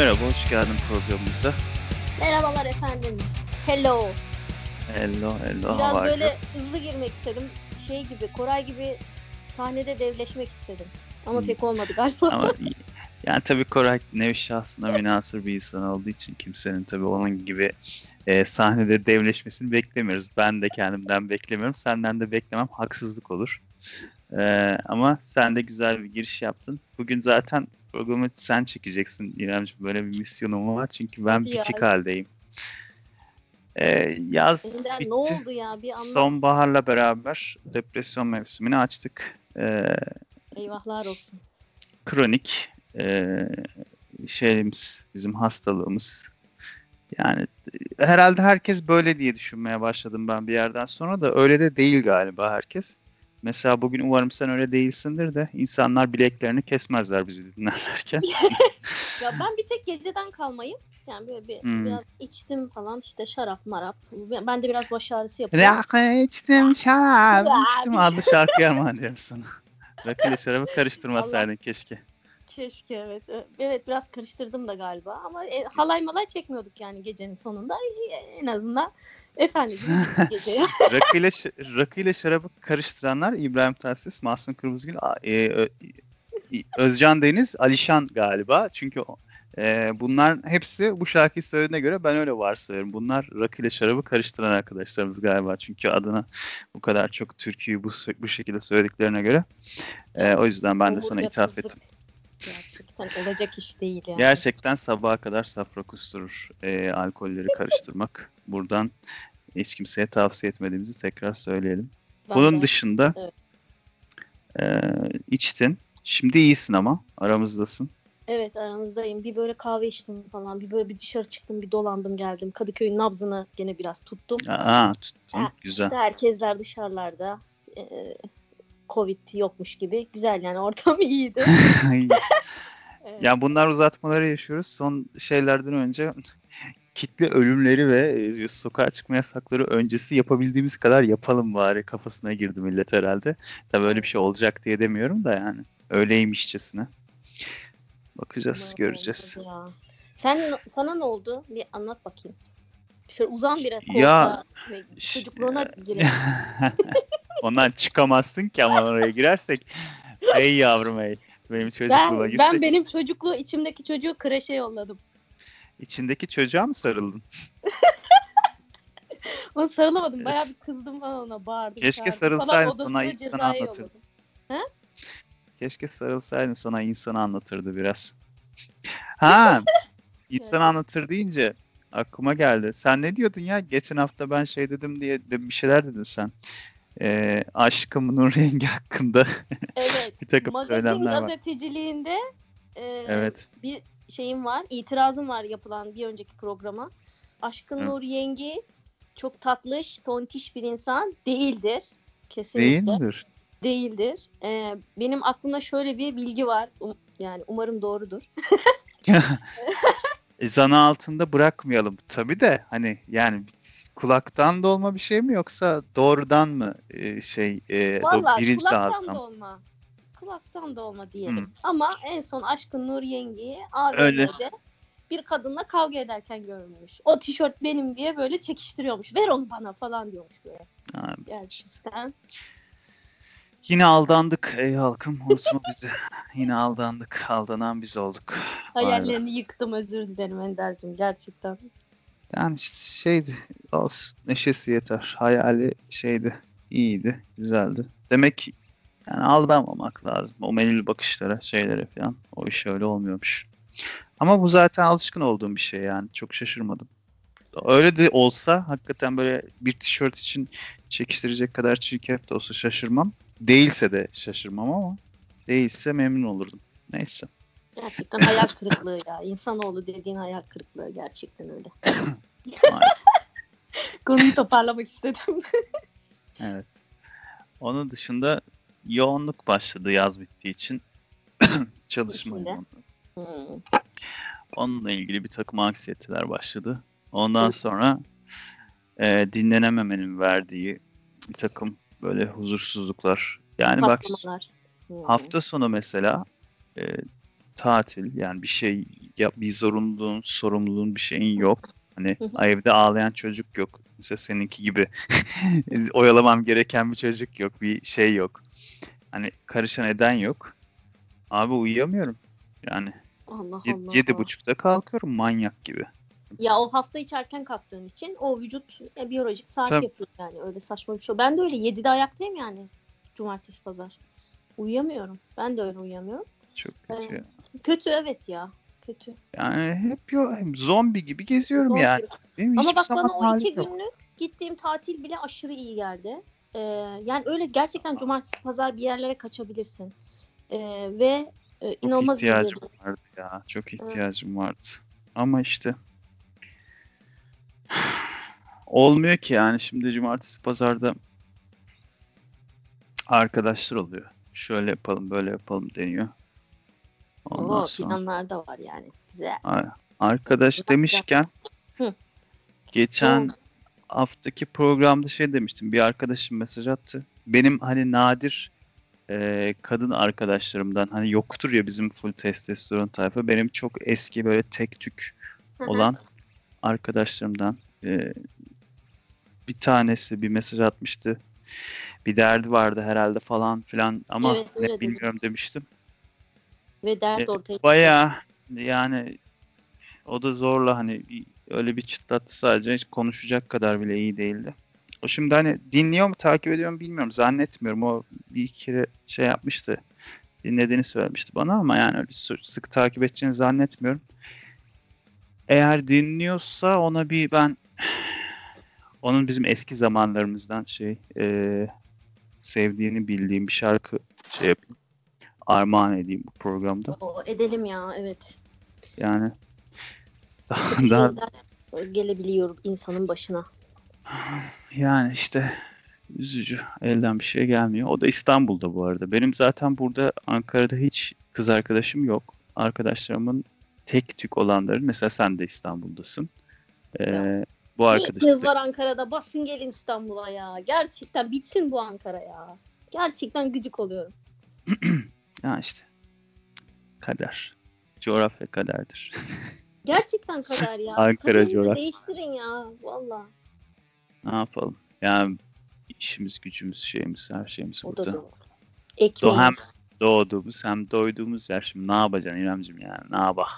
Merhaba, hoş geldin programımıza. Merhabalar efendim. Hello. Hello, hello, Biraz how böyle hızlı girmek istedim. Şey gibi, Koray gibi sahnede devleşmek istedim. Ama Hmm. pek olmadı galiba. Ama yani tabii Koray nevi şahsına münasır bir insan olduğu için kimsenin tabii onun gibi e, sahnede devleşmesini beklemiyoruz. Ben de kendimden beklemiyorum. Senden de beklemem haksızlık olur. E, ama sen de güzel bir giriş yaptın. Bugün zaten programı sen çekeceksin İremciğim. Böyle bir misyonum var. Çünkü ben Hadi ya. bitik haldeyim. E, yaz Ender, bitti. ne oldu ya? Bir. Sonbaharla beraber depresyon mevsimini açtık. Ee, Eyvahlar olsun. kronik e, şeyimiz, bizim hastalığımız. Yani e, herhalde herkes böyle diye düşünmeye başladım ben bir yerden sonra da öyle de değil galiba herkes. Mesela bugün umarım sen öyle değilsindir de insanlar bileklerini kesmezler bizi dinlerlerken. Ya ben bir tek geceden kalmayım. Yani böyle bir Hmm. biraz içtim falan işte şarap marap. Ben de biraz baş ağrısı yapıyor. Rakı içtim şarap içtim bir- adlı şarkıyı armağan ediyorum sana. Rakı ile şarabı karıştırmasaydın keşke. Keşke evet. Evet biraz karıştırdım da galiba ama e, halay malay çekmiyorduk yani gecenin sonunda. E, En azından efendiciğim geceye. rakı ile rakı ile şarabı karıştıranlar İbrahim Tatlıses, Mahsun Kırmızıgül, e, Özcan Deniz, Alişan galiba. Çünkü e, bunların hepsi bu şarkıyı söylediğine göre ben öyle varsayıyorum. Bunlar rakı ile şarabı karıştıran arkadaşlarımız galiba. Çünkü adına bu kadar çok türküyü bu bu şekilde söylediklerine göre. E, o yüzden ben de sana ithaf ettim. Gerçekten olacak iş değil yani. Gerçekten sabaha kadar safra kusturur e, alkolleri karıştırmak. Buradan hiç kimseye tavsiye etmediğimizi tekrar söyleyelim. Ben Bunun de- dışında Evet. eee, içtin. Şimdi iyisin ama aramızdasın. Evet aranızdayım. Bir böyle kahve içtim falan. Bir böyle bir dışarı çıktım. Bir dolandım geldim. Kadıköy'ün nabzını gene biraz tuttum. Aa, tuttun. Ha, Güzel. İşte herkesler dışarılarda. Ee, Covid yokmuş gibi. Güzel yani ortam iyiydi. Evet. ya bunlar uzatmaları yaşıyoruz. Son şeylerden önce kitle ölümleri ve e, sokağa çıkma yasakları öncesi yapabildiğimiz kadar yapalım bari kafasına girdi millet herhalde. Tabii öyle bir şey olacak diye demiyorum da yani. Öyleymişçesine. Bakacağız, Aman göreceğiz. ya. Sen sana ne oldu? Bir anlat bakayım. Şöyle uzan biraz Ya, koltuğa. Çocukluğuna girelim. Ondan çıkamazsın ki ama oraya girersek. Ey yavrum ey. Benim çocukluğuma Ben, girsek. ben benim çocukluğu içimdeki çocuğu kreşe yolladım. İçindeki çocuğa mı sarıldın? Ona sarılamadım. Bayağı bir kızdım falan ona bağırdım. Keşke sarılsaydın, sana cezaya anlatırdım. yolladım. Keşke sarılsaydın sana insanı anlatırdı biraz. Ha, insan anlatır deyince aklıma geldi. Sen ne diyordun ya? Geçen hafta ben şey dedim diye de bir şeyler dedin sen. Ee, aşkım Nur Rengi hakkında Evet. bir takım Magazin söylemler var. gazeteciliğinde e, Evet. bir şeyim var. itirazım var yapılan bir önceki programa. Aşkın Hı. Nur Yengi çok tatlış, tontiş bir insan değildir. Kesinlikle Değil midir? değildir. E, benim aklımda şöyle bir bilgi var. Um- yani umarım doğrudur. E, Zan altında bırakmayalım. Tabii de hani yani kulaktan dolma bir şey mi yoksa doğrudan mı e, şey e, do- Vallahi birinci kulaktan ağızdan? da olma. Kulaktan da olma diyelim. Hı. Ama en son Aşkın Nur Yengi'yi. AVM'de bir kadınla kavga ederken görülmüş. O tişört benim diye böyle çekiştiriyormuş. Ver onu bana falan diyormuş böyle. Ha, Gerçekten. Yine aldandık ey halkım unutma bizi. Yine aldandık. Aldanan biz olduk. Hayallerini yıktım özür dilerim Ender'cim gerçekten. Yani işte şeydi olsun. Neşesi yeter. Hayali şeydi. iyiydi. Güzeldi. Demek ki yani aldanmamak lazım. O menül bakışlara, şeylere falan. O iş öyle olmuyormuş. Ama bu zaten alışkın olduğum bir şey yani. Çok şaşırmadım. Öyle de olsa hakikaten böyle bir tişört için çekiştirecek kadar çirkef de olsa şaşırmam. Değilse de şaşırmam ama değilse memnun olurdum. Neyse. Gerçekten hayal kırıklığı ya. İnsanoğlu dediğin hayal kırıklığı gerçekten öyle. Konuyu toparlamak istedim. Evet. Onun dışında yoğunluk başladı yaz bittiği için. Çalışma yoğunluğu. Hmm. Onunla ilgili bir takım anksiyeteler başladı. Ondan sonra e, dinlenememenin verdiği bir takım böyle huzursuzluklar. Yani bak Patlamalar. Hmm. hafta sonu mesela e, tatil yani bir şey ya, bir zorunluluğun, sorumluluğun bir şeyin yok. Hani evde ağlayan çocuk yok. Mesela seninki gibi oyalamam gereken bir çocuk yok. Bir şey yok. Hani karışan eden yok. Abi uyuyamıyorum. Yani Allah Ye- Allah. yedi buçukta kalkıyorum manyak gibi. Ya o hafta içi erken kalktığım için o vücut e, biyolojik saat Tabii. yapıyor yani öyle saçma bir şey. Ben de öyle 7'de ayaktayım yani cumartesi pazar. Uyuyamıyorum. Ben de öyle uyuyamıyorum. Çok kötü. Evet. ya. Kötü evet ya. Kötü. Yani hep yo, hem zombi gibi geziyorum Zor yani. Benim Ama bak bana o iki yok. günlük gittiğim tatil bile aşırı iyi geldi. Ee, yani öyle gerçekten cumartesi pazar bir yerlere kaçabilirsin. Ee, ve e, Çok inanılmaz iyi ihtiyacım geldi. vardı ya. Çok ihtiyacım vardı. Ama işte olmuyor ki yani şimdi cumartesi pazarda arkadaşlar oluyor. Şöyle yapalım böyle yapalım deniyor. Ondan Oo, sonra planlar da var yani. Güzel. Arkadaş Güzel, demişken Hı. geçen oldu? Haftaki programda şey demiştim. Bir arkadaşım mesaj attı. Benim hani nadir e, kadın arkadaşlarımdan hani yoktur ya bizim full testosteron tayfa. Benim çok eski böyle tek tük olan arkadaşlarımdan e, bir tanesi bir mesaj atmıştı. Bir derdi vardı herhalde falan filan ama Evet, ne bilmiyorum demiştim. Ve dert E, ortaya çıktı. Bayağı yani o da zorla hani öyle bir çıtlattı sadece hiç konuşacak kadar bile iyi değildi. O şimdi hani dinliyor mu takip ediyor mu bilmiyorum zannetmiyorum. O bir iki kere şey yapmıştı. Dinlediğini söylemişti bana ama yani öyle sık, takip edeceğini zannetmiyorum. Eğer dinliyorsa ona bir ben onun bizim eski zamanlarımızdan şey e, sevdiğini bildiğim bir şarkı şey yapayım. Armağan edeyim bu programda. Oo, edelim ya evet. Yani daha, gelebiliyor insanın başına. yani işte üzücü. Elden bir şey gelmiyor. O da İstanbul'da bu arada. Benim zaten burada Ankara'da hiç kız arkadaşım yok. Arkadaşlarımın tek tük olanları mesela sen de İstanbul'dasın. Ee, bu Bir arkadaşım kız var Ankara'da basın gelin İstanbul'a ya. Gerçekten bitsin bu Ankara ya. Gerçekten gıcık oluyorum. ya işte kader. Coğrafya kaderdir. Gerçekten kadar ya. Ankara coğrafya. değiştirin ya. Valla. ne yapalım? Yani işimiz gücümüz şeyimiz her şeyimiz O da burada. doğru. Ekmeğimiz. Doğduğumuz hem doyduğumuz yer şimdi ne yapacaksın İremciğim yani ne yapak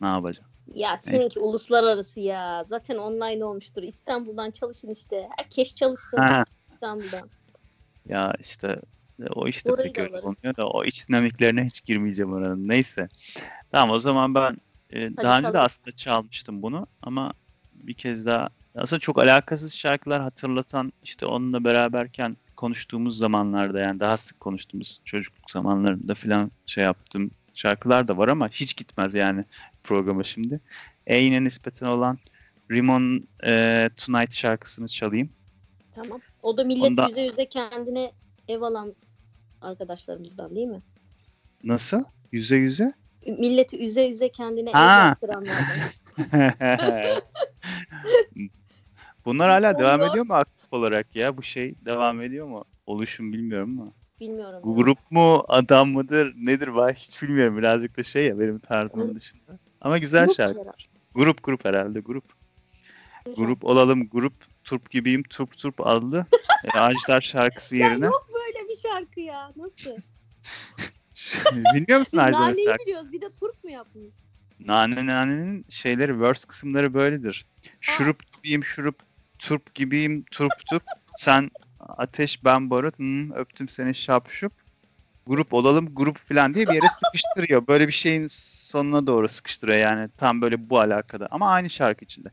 ne yapacaksın? Ya seninki uluslararası ya. Zaten online olmuştur. İstanbul'dan çalışın işte. Herkes çalışsın Ha, İstanbul'dan. ya işte o işte Orayı pek da öyle olmuyor da o iç dinamiklerine hiç girmeyeceğim oranın. Neyse. Tamam o zaman ben e, daha önce de aslında çalmıştım bunu ama bir kez daha aslında çok alakasız şarkılar hatırlatan işte onunla beraberken konuştuğumuz zamanlarda yani daha sık konuştuğumuz çocukluk zamanlarında filan şey yaptığım şarkılar da var ama hiç gitmez yani programa şimdi. E'ine nispeten olan Rimon e, Tonight şarkısını çalayım. Tamam. O da millet Onda- yüze yüze kendine ev alan arkadaşlarımızdan değil mi? Nasıl? Yüze yüze? Milleti üze üze kendine Ha. ev yaptıranlardan. Bunlar hala devam Onlar- ediyor mu aktif olarak ya? Bu şey devam ediyor mu? Oluşum bilmiyorum ama. Bilmiyorum. Bu ya. grup mu, adam mıdır, nedir var hiç bilmiyorum. Birazcık da şey ya benim tarzımın dışında. Ama güzel Grup şarkı. herhalde. Grup grup herhalde grup. Grup olalım grup. Turp gibiyim turp turp adlı e, Ajdar şarkısı Ya yerine. yok böyle bir şarkı ya. Nasıl? Bilmiyor musun Biz Ajdar naneyi biliyoruz. Bir de turp mu yapmış? Nane nanenin şeyleri, verse kısımları böyledir. Şurup gibiyim şurup, turp gibiyim turp turp. Sen ateş ben barut, hmm, öptüm seni şapşup. Grup olalım grup falan diye bir yere sıkıştırıyor. Böyle bir şeyin sonuna doğru sıkıştırıyor yani. Tam böyle bu alakada. Ama aynı şarkı içinde.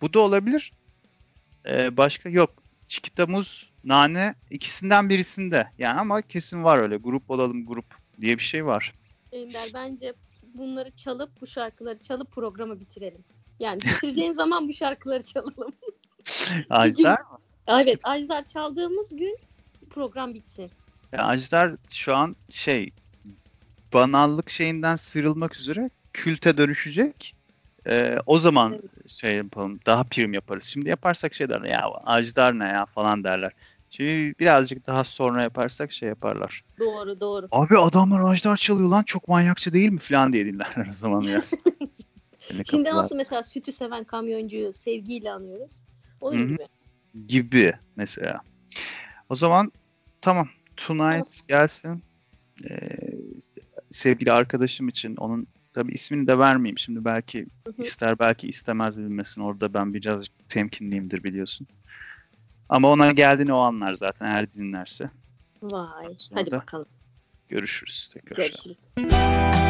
Bu da olabilir. Ee, başka yok. Çikita muz, nane ikisinden birisinde. Yani ama kesin var öyle. Grup olalım grup diye bir şey var. Ender bence bunları çalıp bu şarkıları çalıp programı bitirelim. Yani bitireceğin zaman bu şarkıları çalalım. Ajdar mı? Evet Ajdar çaldığımız gün program bitsin. Ya Ajdar şu an şey banallık şeyinden sıyrılmak üzere külte dönüşecek. Ee, o zaman Evet. şey yapalım daha prim yaparız. Şimdi yaparsak şey derler ya Ajdar ne ya falan derler. Şimdi birazcık daha sonra yaparsak şey yaparlar. Doğru doğru. Abi adamlar Ajdar çalıyor lan çok manyakça değil mi falan diye dinlerler o zaman ya. Şimdi nasıl mesela sütü seven kamyoncuyu sevgiyle anıyoruz. Onun Hı hı. gibi. gibi mesela. O zaman tamam. Tonight gelsin. Ee, sevgili arkadaşım için onun tabi ismini de vermeyeyim. Şimdi belki Hı hı. ister belki istemez bilmesin. Orada ben biraz temkinliyimdir biliyorsun. Ama ona geldiğini o anlar zaten eğer dinlerse. Vay. Sonra Hadi bakalım. Görüşürüz tekrar. Görüşürüz.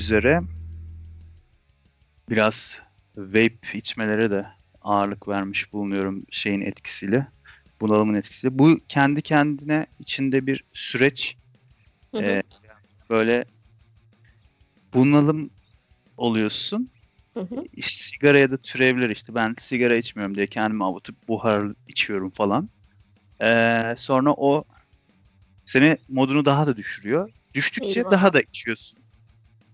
Üzere biraz vape içmelere de ağırlık vermiş bulunuyorum şeyin etkisiyle. Bunalımın etkisiyle. Bu kendi kendine içinde bir süreç. Hı hı. Ee, böyle bunalım oluyorsun. Hı hı. Sigaraya da türevler işte. Ben sigara içmiyorum diye kendimi avutup buhar içiyorum falan. Ee, sonra o seni modunu daha da düşürüyor. Düştükçe Eyvah. daha da içiyorsun.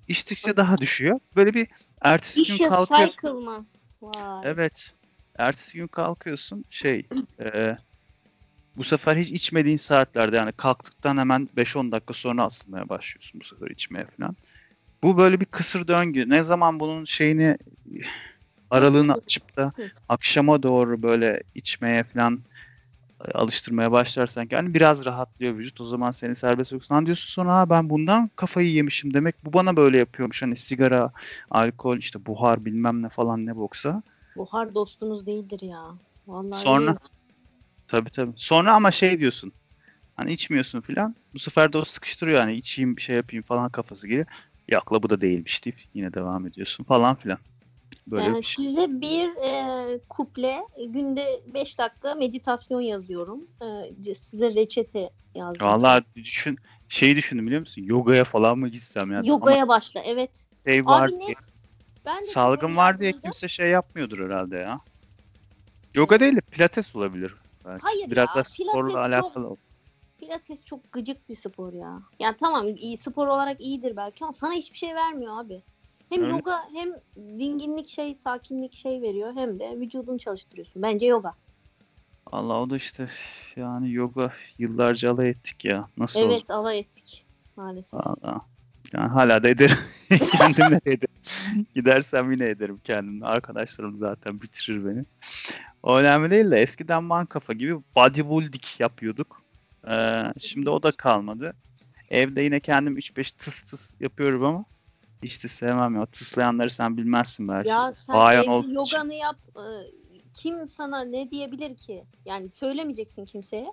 İçtikçe daha düşüyor. Böyle bir ertesi gün Vicious kalkıyor. cycle mı? Vay. Evet. Ertesi gün kalkıyorsun şey e, bu sefer hiç içmediğin saatlerde yani kalktıktan hemen 5-10 dakika sonra asılmaya başlıyorsun bu sefer içmeye falan. Bu böyle bir kısır döngü. Ne zaman bunun şeyini aralığını açıp da akşama doğru böyle içmeye falan alıştırmaya başlarsan ki hani biraz rahatlıyor vücut. O zaman seni serbest bırakıyorsun. Diyorsun sonra ha ben bundan kafayı yemişim demek. Bu bana böyle yapıyormuş. Hani sigara, alkol, işte buhar bilmem ne falan ne boksa. Buhar dostunuz değildir ya. Vallahi Sonra- öyle. Tabii tabii. Sonra ama şey diyorsun. Hani içmiyorsun filan. Bu sefer de o sıkıştırıyor hani içeyim bir şey yapayım falan kafası geliyor. Yok la bu da değilmiş deyip yine devam ediyorsun falan filan. Böyle Ee, bir şey. Size bir e, kuple günde 5 dakika meditasyon yazıyorum. Ee, size reçete yazdım. Vallahi düşün şeyi düşündüm biliyor musun? Yogaya falan mı gitsem ya? Yogaya başla evet. Ama şey var Abi diye. Ben de salgın var diye kimse şey yapmıyordur herhalde ya. Yoga değil de pilates olabilir. Belki. Hayır Biraz ya, da sporla pilates çok- alakalı. Pilates çok gıcık bir spor ya. Yani tamam iyi spor olarak iyidir belki ama sana hiçbir şey vermiyor abi. Hem Öyle. yoga hem dinginlik şey, sakinlik şey veriyor hem de vücudunu çalıştırıyorsun. Bence yoga. Allah o da işte yani yoga yıllarca alay ettik ya. Nasıl oldu? Evet alay ettik maalesef. Valla. Yani hala da ederim. Kendimle de ederim. Gidersem yine ederim kendimle. Arkadaşlarım zaten bitirir beni. O önemli değil de eskiden man kafa gibi bodybuilding yapıyorduk. Ee, şimdi o da kalmadı. Evde yine kendim 3-5 tıs tıs yapıyorum ama hiç de sevmem ya. Tıslayanları sen bilmezsin belki. Ya sen Bayan için. yoganı yap. e, Kim sana ne diyebilir ki? Yani söylemeyeceksin kimseye.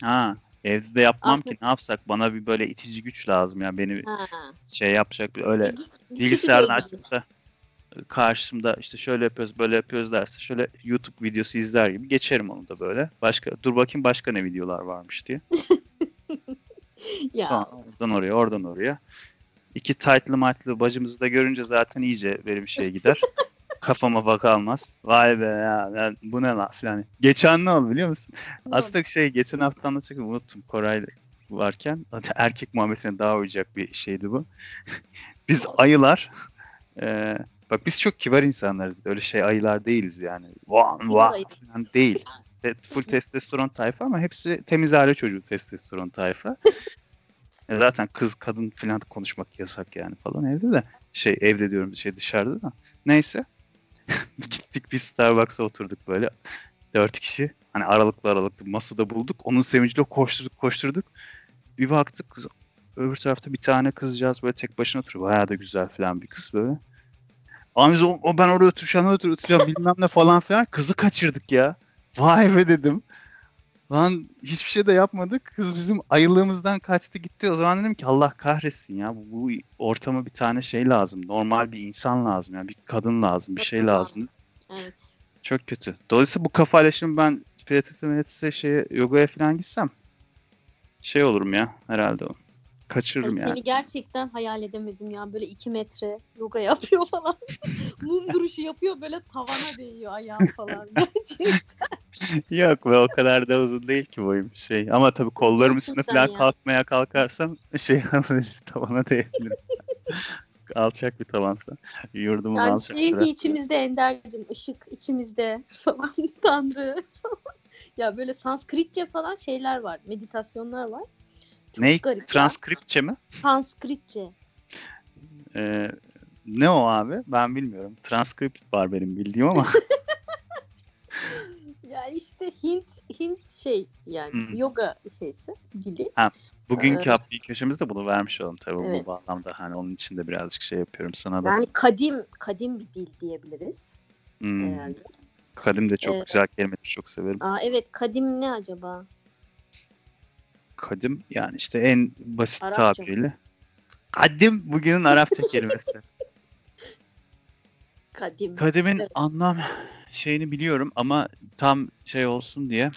Ha, evde de yapmam Artık- ki ne yapsak? Bana bir böyle itici güç lazım ya. Beni Ha. şey yapacak bir öyle yoga. açıp da karşımda işte şöyle yapıyoruz böyle yapıyoruz derse şöyle YouTube videosu izler gibi geçerim onu da böyle. Başka dur bakayım başka ne videolar varmış diye. Ya. Sonra oradan oraya oradan oraya. İki tight'lı might'lı bacımızı da görünce zaten iyice benim şey gider. Kafama bak almaz. Vay be ya ben- bu ne lan falan. Geçen ne oldu biliyor musun? Aslında şey geçen hafta anlatacaktım unuttum Koray varken erkek muhabbetine daha uyacak bir şeydi bu. biz ayılar e, bak biz çok kibar insanlarız. Öyle şey ayılar değiliz yani. Van van falan değil. Full testosteron tayfa ama hepsi temiz aile çocuğu testosteron tayfa. E, zaten kız kadın falan konuşmak yasak yani falan evde de. Şey evde diyorum şey dışarıda da. Neyse. Gittik bir Starbucks'a oturduk böyle. Dört kişi. Hani aralıklı aralıklı masada bulduk. Onun sevinciyle koşturduk koşturduk. Bir baktık öbür tarafta bir tane kızcağız böyle tek başına oturuyor. Bayağı da güzel falan bir kız böyle. Abi biz o, o ben oraya oturacağım, oraya oturacağım bilmem ne falan filan. Kızı kaçırdık ya. Vay be dedim. Lan hiçbir şey de yapmadık. Kız bizim ayılığımızdan kaçtı gitti. O zaman dedim ki Allah kahretsin ya. Bu, bu ortama bir tane şey lazım. Normal bir insan lazım. Yani bir kadın lazım. Bir şey lazım. Evet. Çok kötü. Dolayısıyla bu kafayla şimdi ben pilatese, pilatese şeye, yogaya falan gitsem şey olurum ya herhalde o. Kaçırırım Ay, yani. Seni gerçekten hayal edemedim ya. Böyle iki metre yoga yapıyor falan. Mum duruşu yapıyor böyle tavana değiyor ayağım falan. Gerçekten. Yok be o kadar da uzun değil ki boyum şey. Ama tabii kollarım üstüne falan ya. kalkmaya kalkarsam şey tavana değebilirim. Alçak bir tavansa. Yurdumun Yani alçak. sevgi biraz. içimizde Ender'cim. ışık içimizde falan. Tanrı. Ya böyle Sanskritçe falan şeyler var. Meditasyonlar var. Çok Ne? garip ya. Transkripçe mi? Sanskritçe. Ee, ne o abi? Ben bilmiyorum. Transkript var benim bildiğim ama. Ya işte Hint Hint şey yani Hmm. yoga şeysi dili. Bugünkü Evet. hafta köşemizde bunu vermiş olalım tabii Evet. bu bağlamda. Hani onun için de birazcık şey yapıyorum sana da. Yani kadim kadim bir dil diyebiliriz Hmm, herhalde. Kadim de çok Evet. güzel kelimedir. Çok severim. Aa evet kadim ne acaba? Kadim yani işte en basit Arapça. tabiriyle. Kadim bugünün Arapça kelimesi. Kadim. Kadimin Evet. anlam şeyini biliyorum ama tam şey olsun diye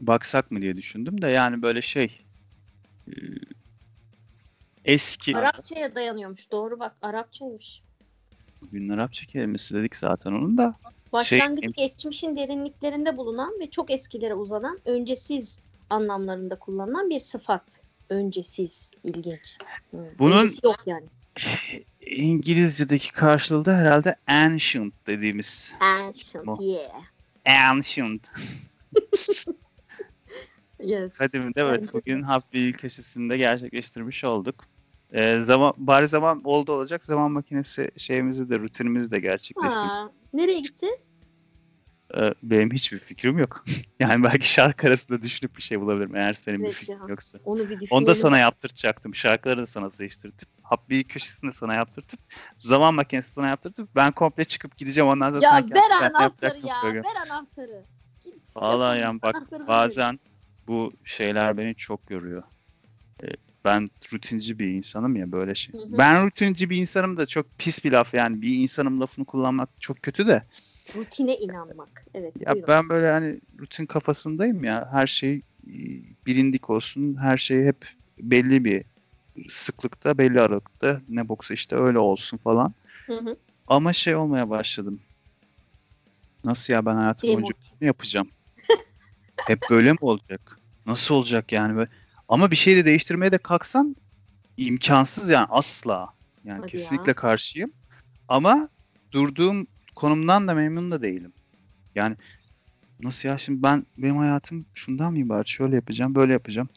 baksak mı diye düşündüm de yani böyle şey e, eski Arapçaya dayanıyormuş. Doğru bak Arapçaymış. bugünün Arapça kelimesi dedik zaten onun da Başlangıç geçmişin derinliklerinde bulunan ve çok eskilere uzanan öncesiz anlamlarında kullanılan bir sıfat. Öncesiz. İlginç. Hı. Bunun- Öncesi yok yani. İngilizce'deki karşılığı da herhalde ancient dediğimiz Ancient. Bu. Yeah. ancient. Yes. Kadiminde evet bugün hap bilgi köşesinde gerçekleştirmiş olduk. Ee, zaman bari zaman oldu olacak zaman makinesi şeyimizi de rutinimizi de gerçekleştirdik. Ha, nereye gideceğiz? Ee, benim hiçbir fikrim yok. yani belki şarkı arasında düşünüp bir şey bulabilirim eğer senin bir Evet fikrin ya. yoksa. Onu bir. Onu da sana yaptıracaktım. Şarkıları da sana seçtirtip, bir köşesini de sana yaptırtıp, zaman makinesi sana yaptırtıp ben komple çıkıp gideceğim ondan sonra Ya sanki ver anahtarı ya. program. Ver anahtarı. Git, Vallahi yani bak Anahtarı bazen bu şeyler beni çok yoruyor. Ee, Ben rutinci bir insanım ya böyle şey. Hı hı. Ben rutinci bir insanım da çok pis bir laf yani bir insanım lafını kullanmak çok kötü de. Rutine inanmak. Evet. Ya buyurun. ben böyle hani rutin kafasındayım ya. Her şey e, bilindik olsun. Her şey hep belli bir sıklıkta, belli aralıkta ne boksa işte öyle olsun falan. Hı hı. Ama şey olmaya başladım. Nasıl ya ben hayatım boyunca ne yapacağım? Hep böyle mi olacak? Nasıl olacak yani? Böyle- Ama bir şey de değiştirmeye de kalksan imkansız yani asla. Yani Hadi kesinlikle ya. karşıyım. Ama durduğum konumdan da memnun da değilim. Yani nasıl ya şimdi ben benim hayatım şundan mı ibaret? Şöyle yapacağım, böyle yapacağım.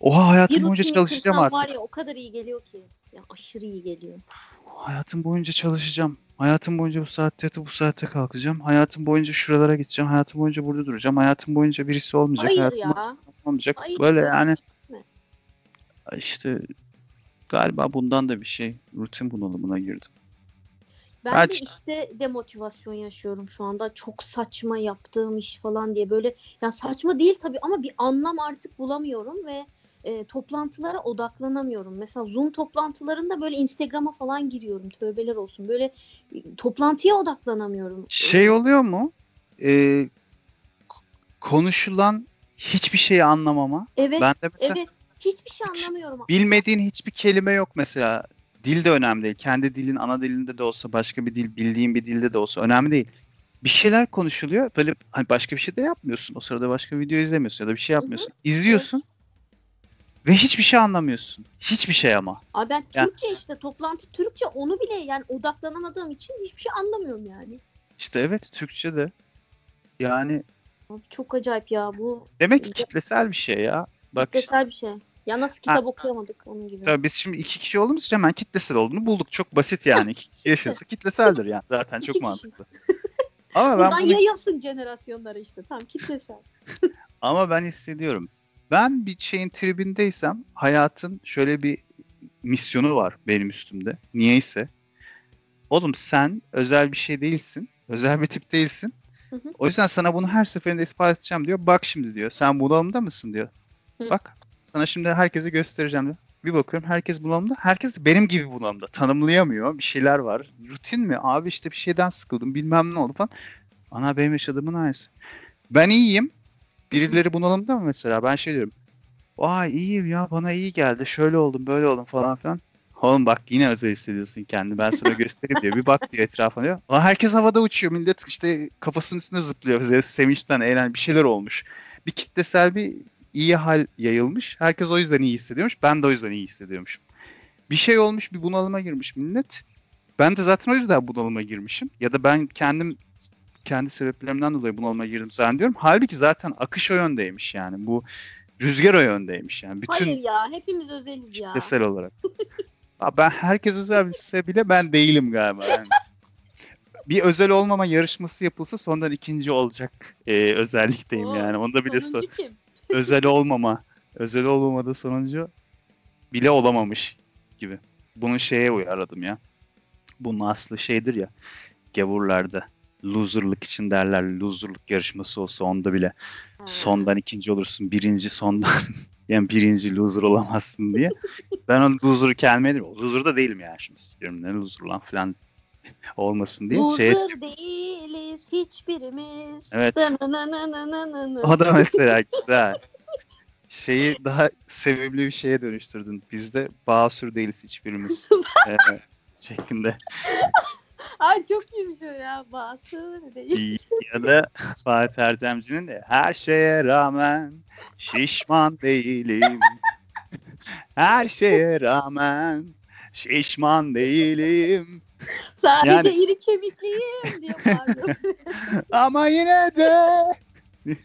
Oha hayatım Bir boyunca çalışacağım artık. var ya o kadar iyi geliyor ki. Ya aşırı iyi geliyor. Hayatım boyunca çalışacağım. Hayatım boyunca bu saatte yatıp bu saatte kalkacağım. Hayatım boyunca şuralara gideceğim. Hayatım boyunca burada duracağım. Hayatım boyunca birisi olmayacak. Hayır hayatım ya. olmayacak. Hayır Böyle ya, yani işte galiba bundan da bir şey rutin bunalımına girdim. Ben Belki- de işte demotivasyon yaşıyorum şu anda. Çok saçma yaptığım iş falan diye böyle. Ya saçma değil tabii ama bir anlam artık bulamıyorum ve e, toplantılara odaklanamıyorum. Mesela Zoom toplantılarında böyle Instagram'a falan giriyorum. Tövbeler olsun. Böyle e, toplantıya odaklanamıyorum. Şey oluyor mu? Ee, konuşulan hiçbir şeyi anlamama. Evet, Ben de mesela evet. Hiçbir şey anlamıyorum. bilmediğin hiçbir kelime yok mesela. Dil de önemli değil. Kendi dilin ana dilinde de olsa başka bir dil bildiğin bir dilde de olsa önemli değil. Bir şeyler konuşuluyor. Böyle hani başka bir şey de yapmıyorsun. O sırada başka video izlemiyorsun ya da bir şey yapmıyorsun. İzliyorsun ve hiçbir şey anlamıyorsun. Hiçbir şey ama. Abi ben Ya- Türkçe işte toplantı Türkçe onu bile yani odaklanamadığım için hiçbir şey anlamıyorum yani. İşte evet Türkçe de. Yani Abi çok acayip ya bu demek ki kitlesel bir şey ya. Bak işte, kitlesel bir şey. Ya nasıl kitap okuyamadık onun gibi. tabii biz şimdi iki kişi olduğumuz için hemen kitlesel olduğunu bulduk. Çok basit yani. İki kişi yaşıyorsa kitleseldir yani. Zaten çok mantıklı. Ama ben Buradan bunu yayılsın jenerasyonlara işte. Tam kitlesel. Ama ben hissediyorum. Ben bir şeyin tribindeysem hayatın şöyle bir misyonu var benim üstümde. Niyeyse. Oğlum sen özel bir şey değilsin. Özel bir tip değilsin. Hı hı. O yüzden sana bunu her seferinde ispat edeceğim diyor. Bak şimdi diyor. Sen bunalımda mısın diyor. Hı. Bak sana şimdi herkese göstereceğim diyor. Bir bakıyorum herkes bunalımda. Herkes de benim gibi bunalımda. Tanımlayamıyor. Bir şeyler var. Rutin mi? Abi işte bir şeyden sıkıldım. Bilmem ne oldu falan. Ana benim yaşadığımın aynısı. Ben iyiyim. Birileri bunalımda mı mesela? Ben şey diyorum. Vay iyiyim ya bana iyi geldi. Şöyle oldum böyle oldum falan filan. Oğlum bak yine özel hissediyorsun kendini. Ben sana göstereyim diyor. Bir bak diyor etrafına diyor. Aa, herkes havada uçuyor. Millet işte kafasının üstünde zıplıyor. Sevinçten eğlen bir şeyler olmuş. Bir kitlesel bir iyi hal yayılmış. Herkes o yüzden iyi hissediyormuş. Ben de o yüzden iyi hissediyormuşum. Bir şey olmuş bir bunalıma girmiş millet. Ben de zaten o yüzden bunalıma girmişim. Ya da ben kendim kendi sebeplerimden dolayı bunalıma girdim zannediyorum. Halbuki zaten akış o yöndeymiş yani. Bu rüzgar o yöndeymiş yani. Bütün Hayır ya hepimiz özeliz ya. kitlesel olarak. Ben herkes özelse bile ben değilim galiba. Yani. bir özel olmama yarışması yapılsa sondan ikinci olacak e, özellikteyim Oo, yani. Onda bile so- Sonuncu kim? Özel olmama, özel olmamada sonuncu bile olamamış gibi. Bunu şeye uyarladım ya. Bunun aslı şeydir ya. Gavurlarda loserlık için derler. Loserlık yarışması olsa onda bile sondan ikinci olursun. Birinci sondan yani birinci loser olamazsın diye. Ben o loser kelimeyi loser da değilim yani şimdi. Diyorum ne loser lan falan olmasın diye. Loser Şeye, değiliz hiçbirimiz. Evet. O da mesela güzel. Şeyi daha sevimli bir şeye dönüştürdün. Biz de basur değiliz hiçbirimiz. ee, şeklinde. Ay çok iyiymiş o ya. Basur değil. ya da Fatih Erdemci'nin de her şeye rağmen şişman değilim. Her şeye rağmen şişman değilim. Sadece Yani- iri kemikliyim diye bağırıyor. Ama yine de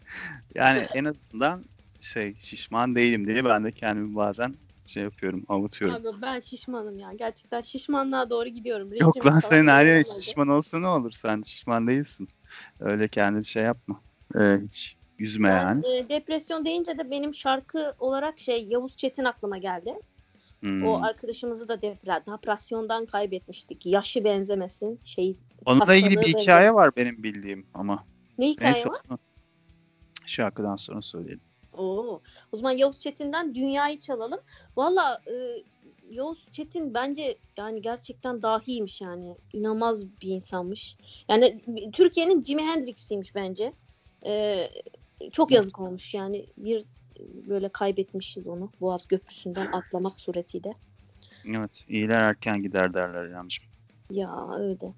yani en azından şey şişman değilim diye ben de kendimi bazen şey yapıyorum, avutuyorum. Abi ben şişmanım ya. Gerçekten şişmanlığa doğru gidiyorum. Yok Rejim lan falan senin her yapamadım. şişman olsa ne olur? Sen şişman değilsin. Öyle kendini şey yapma. Ee, hiç yüzme Ben, yani. e, depresyon deyince de benim şarkı olarak şey Yavuz Çetin aklıma geldi. Hmm. O arkadaşımızı da depre, depresyondan kaybetmiştik. Yaşı benzemesin. Şey Onunla ilgili bir hastalığı hikaye benzemesin. var benim bildiğim ama. ne hikaye Neyse var? onu şarkıdan sonra söyleyelim. Oo. O zaman Yavuz Çetin'den Dünyayı çalalım. Valla e, Yavuz Çetin bence yani gerçekten dahiymiş yani. İnanılmaz bir insanmış. Yani Türkiye'nin Jimi Hendrix'iymiş bence. E, çok yazık olmuş yani. Bir böyle kaybetmişiz onu Boğaz Köprüsü'nden atlamak suretiyle. Evet. iyiler erken gider derler yancım. Ya öyle.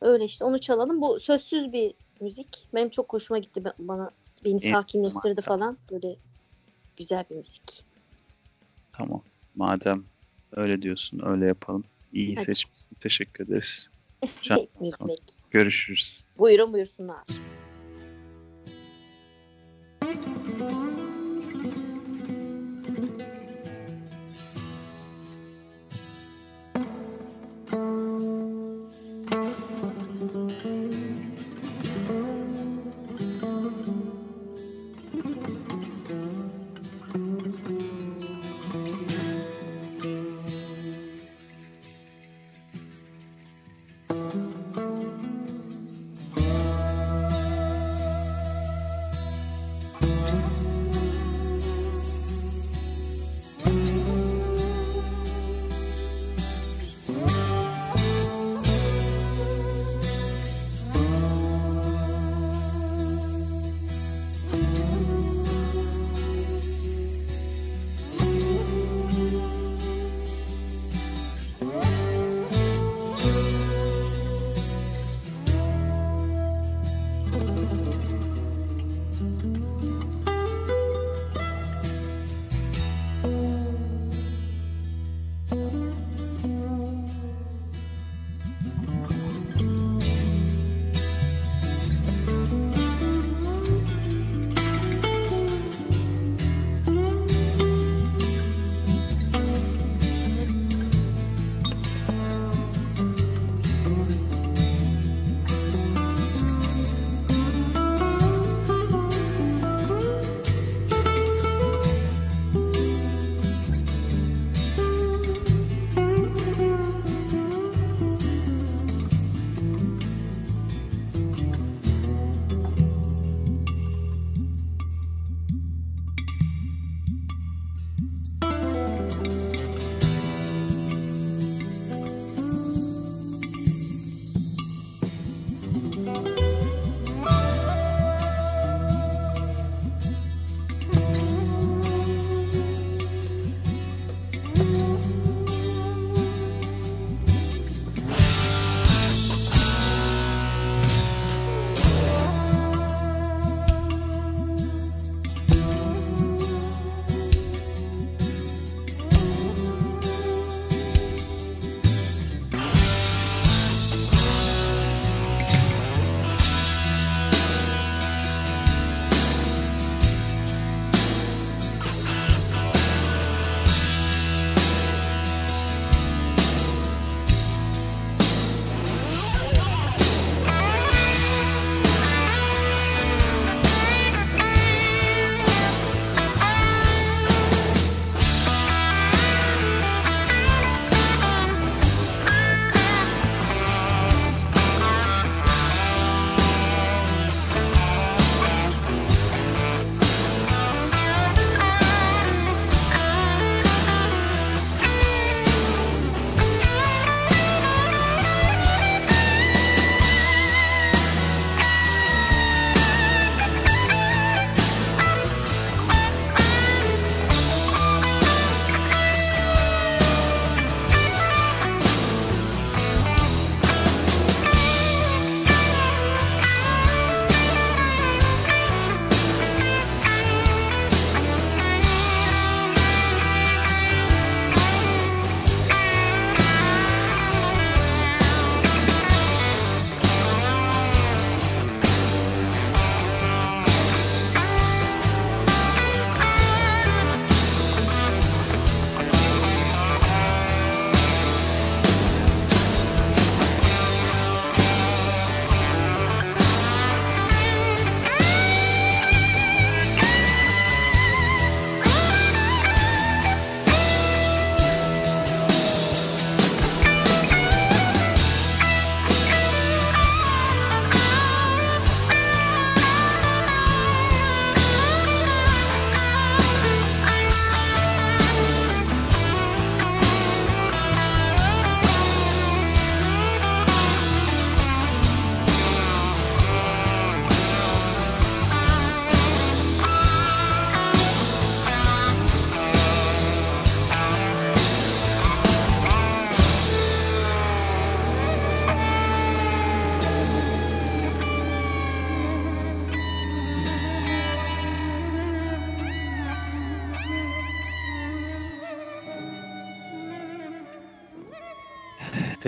Öyle işte onu çalalım. Bu sözsüz bir müzik. Benim çok hoşuma gitti. Bana beni sakinleştirdi tamam. falan. Böyle güzel bir müzik. Tamam. Madem öyle diyorsun öyle yapalım. İyi Hadi. seçmişsin. Teşekkür ederiz. Görüşürüz. Buyurun buyursunlar.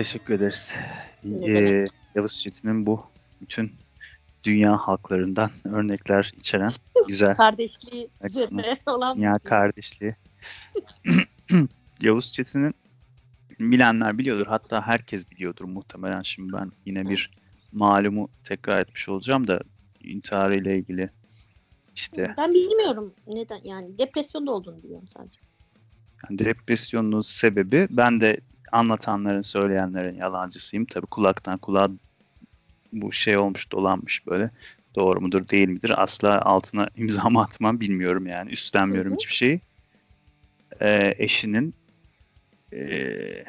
Teşekkür ederiz. Ee. Yavuz Çetin'in bu bütün dünya halklarından örnekler içeren güzel Kardeşliği üzerine olan dünya bir- kardeşliği. Yavuz Çetin'in bilenler biliyordur. Hatta herkes biliyordur muhtemelen. Şimdi ben yine bir malumu tekrar etmiş olacağım da intihar ile ilgili işte Ben bilmiyorum neden yani depresyonda olduğunu biliyorum sadece. Yani depresyonun sebebi ben de anlatanların, söyleyenlerin yalancısıyım. Tabii kulaktan kulağa bu şey olmuş, dolanmış böyle. Doğru mudur, değil midir? Asla altına imzamı atmam bilmiyorum yani. Üstlenmiyorum Hı hı. hiçbir şeyi. Ee, eşinin ee,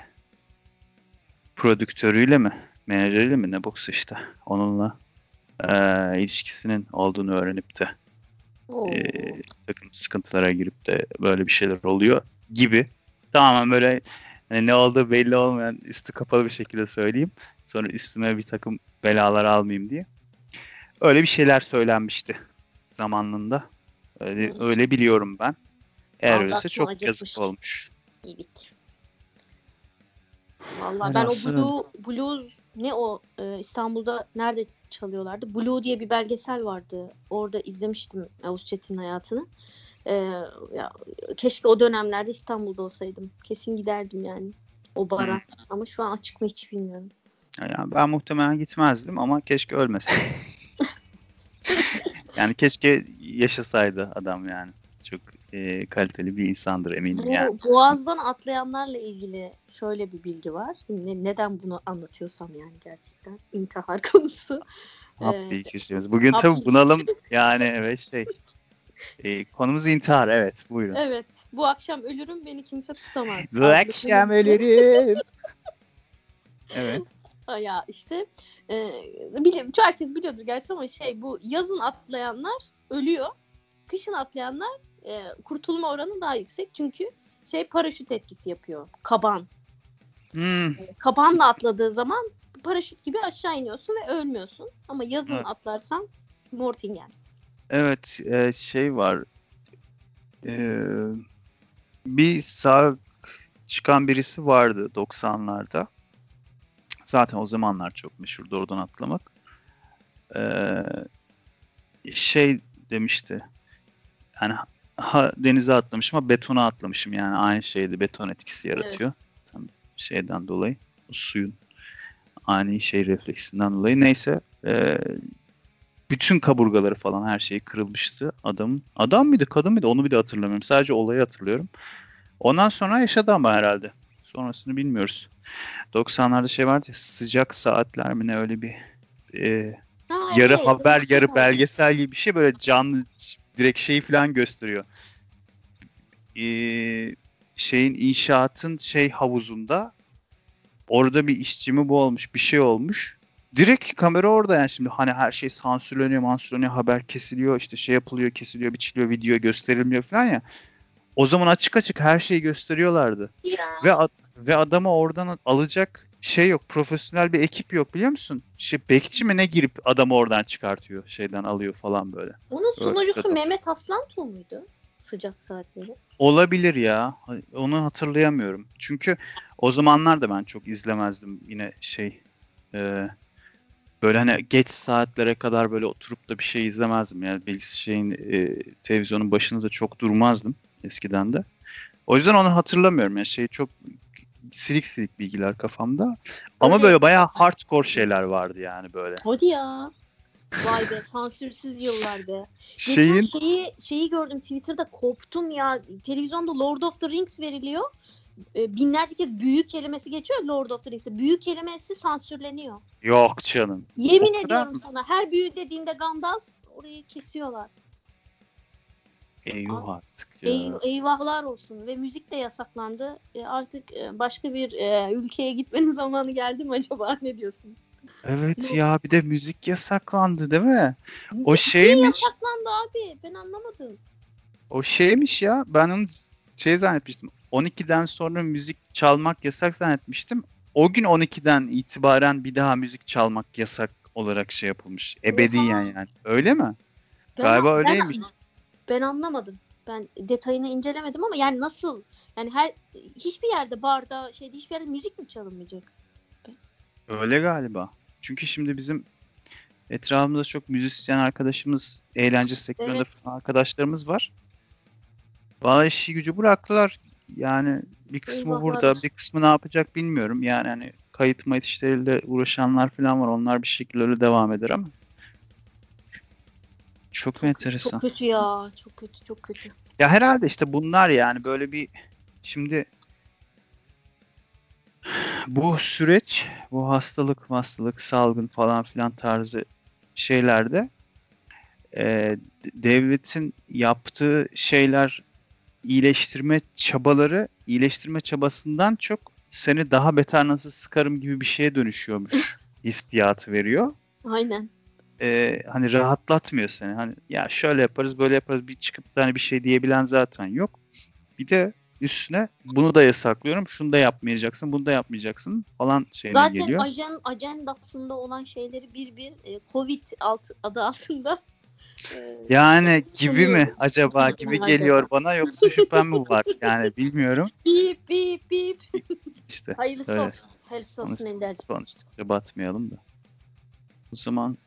prodüktörüyle mi, menajeriyle mi ne boksa işte onunla ee, ilişkisinin olduğunu öğrenip de Oo. e, takım sıkıntılara girip de böyle bir şeyler oluyor gibi. Tamamen böyle hani ne olduğu belli olmayan üstü kapalı bir şekilde söyleyeyim. Sonra üstüme bir takım belalar almayayım diye. Öyle bir şeyler söylenmişti zamanında. Öyle, Hı. öyle biliyorum ben. Eğer Aldatma öyleyse çok acıkmış. yazık olmuş. Evet. Vallahi ben o Blue, Blues ne o e, İstanbul'da nerede çalıyorlardı? Blue diye bir belgesel vardı. Orada izlemiştim Yavuz Çetin hayatını. E, ya, keşke o dönemlerde İstanbul'da olsaydım. Kesin giderdim yani o bara. Hı. Ama şu an açık mı hiç bilmiyorum. Yani ben muhtemelen gitmezdim ama keşke ölmeseydi. yani keşke yaşasaydı adam yani. Çok e, kaliteli bir insandır eminim Bu yani. Boğaz'dan atlayanlarla ilgili şöyle bir bilgi var. Ne, neden bunu anlatıyorsam yani gerçekten intihar konusu. Hap Ee, bir köşemiz. Bugün tabii bunalım yani evet şey. E, konumuz intihar evet buyurun. Evet. Bu akşam ölürüm beni kimse tutamaz. Bu akşam ölürüm. evet. Ya işte e, biliyorum herkes biliyordur gerçi ama şey bu yazın atlayanlar ölüyor. Kışın atlayanlar e, kurtulma oranı daha yüksek çünkü şey paraşüt etkisi yapıyor. Kaban. Hmm, Kabanla atladığı zaman paraşüt gibi aşağı iniyorsun ve ölmüyorsun. Ama yazın Evet. atlarsan Mortingen. Evet e, şey var. E, bir sağ çıkan birisi vardı 90'larda. Zaten o zamanlar çok meşhurdu oradan atlamak. E, şey demişti. Yani ha, denize atlamışım ama betona atlamışım yani aynı şeydi beton etkisi yaratıyor. Tam şeyden dolayı o suyun ani şey refleksinden dolayı neyse e, bütün kaburgaları falan her şeyi kırılmıştı adamın. Adam mıydı kadın mıydı onu bile hatırlamıyorum. Sadece olayı hatırlıyorum. Ondan sonra yaşadı ama herhalde. Sonrasını bilmiyoruz. 90'larda şey vardı ya sıcak saatler mi ne öyle bir e, Ha, yarı evet, haber bir yarı belgesel gibi bir şey böyle canlı direkt şeyi falan gösteriyor. Ee, şeyin inşaatın şey havuzunda orada bir işçi mi bu olmuş bir şey olmuş. Direkt kamera orada yani şimdi hani her şey sansürleniyor, mansürleniyor, haber kesiliyor, işte şey yapılıyor, kesiliyor, biçiliyor, video gösterilmiyor falan ya. O zaman açık açık her şeyi gösteriyorlardı. Ya. Ve ad- ve adamı oradan alacak şey yok. Profesyonel bir ekip yok biliyor musun? Şey bekçi mi ne girip adamı oradan çıkartıyor. Şeyden alıyor falan böyle. Onun sunucusu kadın. Mehmet Aslantuğ muydu? Sıcak saatleri. Olabilir ya. Onu hatırlayamıyorum. Çünkü o zamanlar da ben çok izlemezdim yine şey e, böyle hani geç saatlere kadar böyle oturup da bir şey izlemezdim. Yani bilgisi şeyin e, televizyonun başında da çok durmazdım eskiden de. O yüzden onu hatırlamıyorum. Yani şey çok silik silik bilgiler kafamda. Ama Öyle. böyle bayağı hardcore şeyler vardı yani böyle. Hadi ya. Vay be sansürsüz yıllarda. Geçen Şeyin şeyi, şeyi gördüm Twitter'da koptum ya. Televizyonda Lord of the Rings veriliyor. Ee, binlerce kez büyük kelimesi geçiyor Lord of the Rings'te. Büyük kelimesi sansürleniyor. yok canım. Yemin O ediyorum mı? sana her büyü dediğinde Gandalf orayı kesiyorlar. Eyvah artık ya. Ey- eyvahlar olsun ve müzik de yasaklandı. E, artık e, başka bir e, ülkeye gitmenin zamanı geldi mi acaba ne diyorsunuz? Evet Yok. ya bir de müzik yasaklandı değil mi? O Müzik niye şeymiş. yasaklandı abi ben anlamadım. O şeymiş ya. Ben onu şey zannetmiştim. 12'den sonra müzik çalmak yasak zannetmiştim. O gün 12'den itibaren bir daha müzik çalmak yasak olarak şey yapılmış. Ebediyen yani. Öyle mi? Ben- Galiba ben- öyleymiş. Ben anlamadım. Ben detayını incelemedim ama yani nasıl? Yani her hiçbir yerde barda şeyde hiçbir yerde müzik mi çalınmayacak? Öyle galiba. Çünkü şimdi bizim etrafımızda çok müzisyen arkadaşımız, eğlence sektöründe Evet. arkadaşlarımız var. Valla işi gücü bıraktılar. Yani bir kısmı Eyvahlar. burada, bir kısmı ne yapacak bilmiyorum. Yani hani kayıt mayıt işleriyle uğraşanlar falan var. Onlar bir şekilde öyle devam eder ama. Çok, enteresan. Çok kötü ya. Çok kötü, çok kötü. Ya herhalde işte bunlar yani böyle bir şimdi bu süreç, bu hastalık, hastalık, salgın falan filan tarzı şeylerde e, devletin yaptığı şeyler iyileştirme çabaları iyileştirme çabasından çok seni daha beter nasıl sıkarım gibi bir şeye dönüşüyormuş hissiyatı veriyor Aynen. e, hani rahatlatmıyor seni. Hani ya şöyle yaparız, böyle yaparız. Bir çıkıp da hani bir şey diyebilen zaten yok. Bir de üstüne bunu da yasaklıyorum. Şunu da yapmayacaksın, bunu da yapmayacaksın falan Zaten geliyor. ajen, ajandasında olan şeyleri bir bir e, Covid alt, adı altında Yani gibi mi acaba Gibi geliyor bana yoksa şüphem mi var? Yani bilmiyorum. Bip bip bip. İşte Hayırlısı Evet. olsun. Hayırlısı olsun. Ender'cim. konuştukça batmayalım da. O zaman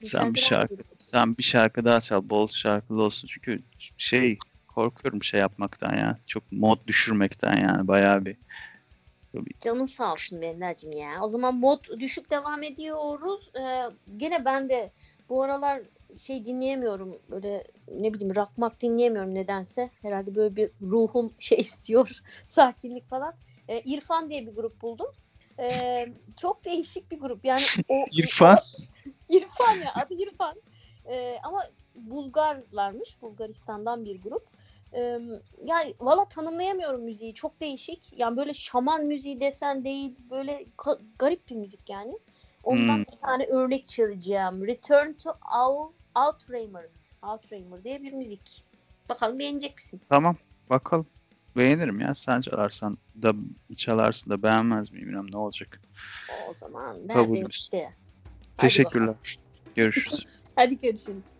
Bir Sen bir şarkı- sen bir şarkı daha çal. Bol şarkılı olsun. Çünkü şey korkuyorum şey yapmaktan ya. Çok mod düşürmekten yani bayağı bir Canın sağ olsun Ender'cim ya. O zaman mod düşük devam ediyoruz. Ee, gene ben de bu aralar şey dinleyemiyorum. Böyle ne bileyim rockmak dinleyemiyorum nedense. Herhalde böyle bir ruhum şey istiyor. Sakinlik falan. Ee, İrfan diye bir grup buldum. Ee, çok değişik bir grup. Yani o İrfan İrfan ya adı İrfan. Ee, ama Bulgarlarmış. Bulgaristan'dan bir grup. Ee, yani valla tanımlayamıyorum müziği. Çok değişik. Yani böyle şaman müziği desen değil. Böyle garip bir müzik yani. Ondan Hmm. bir tane örnek çalacağım. Return to Out, Outramer. Outramer diye bir müzik. Bakalım beğenecek misin? Tamam bakalım. Beğenirim ya. Sen çalarsan da çalarsın da beğenmez miyim bilmem ne olacak. O zaman ben de işte. Hadi Teşekkürler. bakalım. Görüşürüz. Hadi görüşürüz.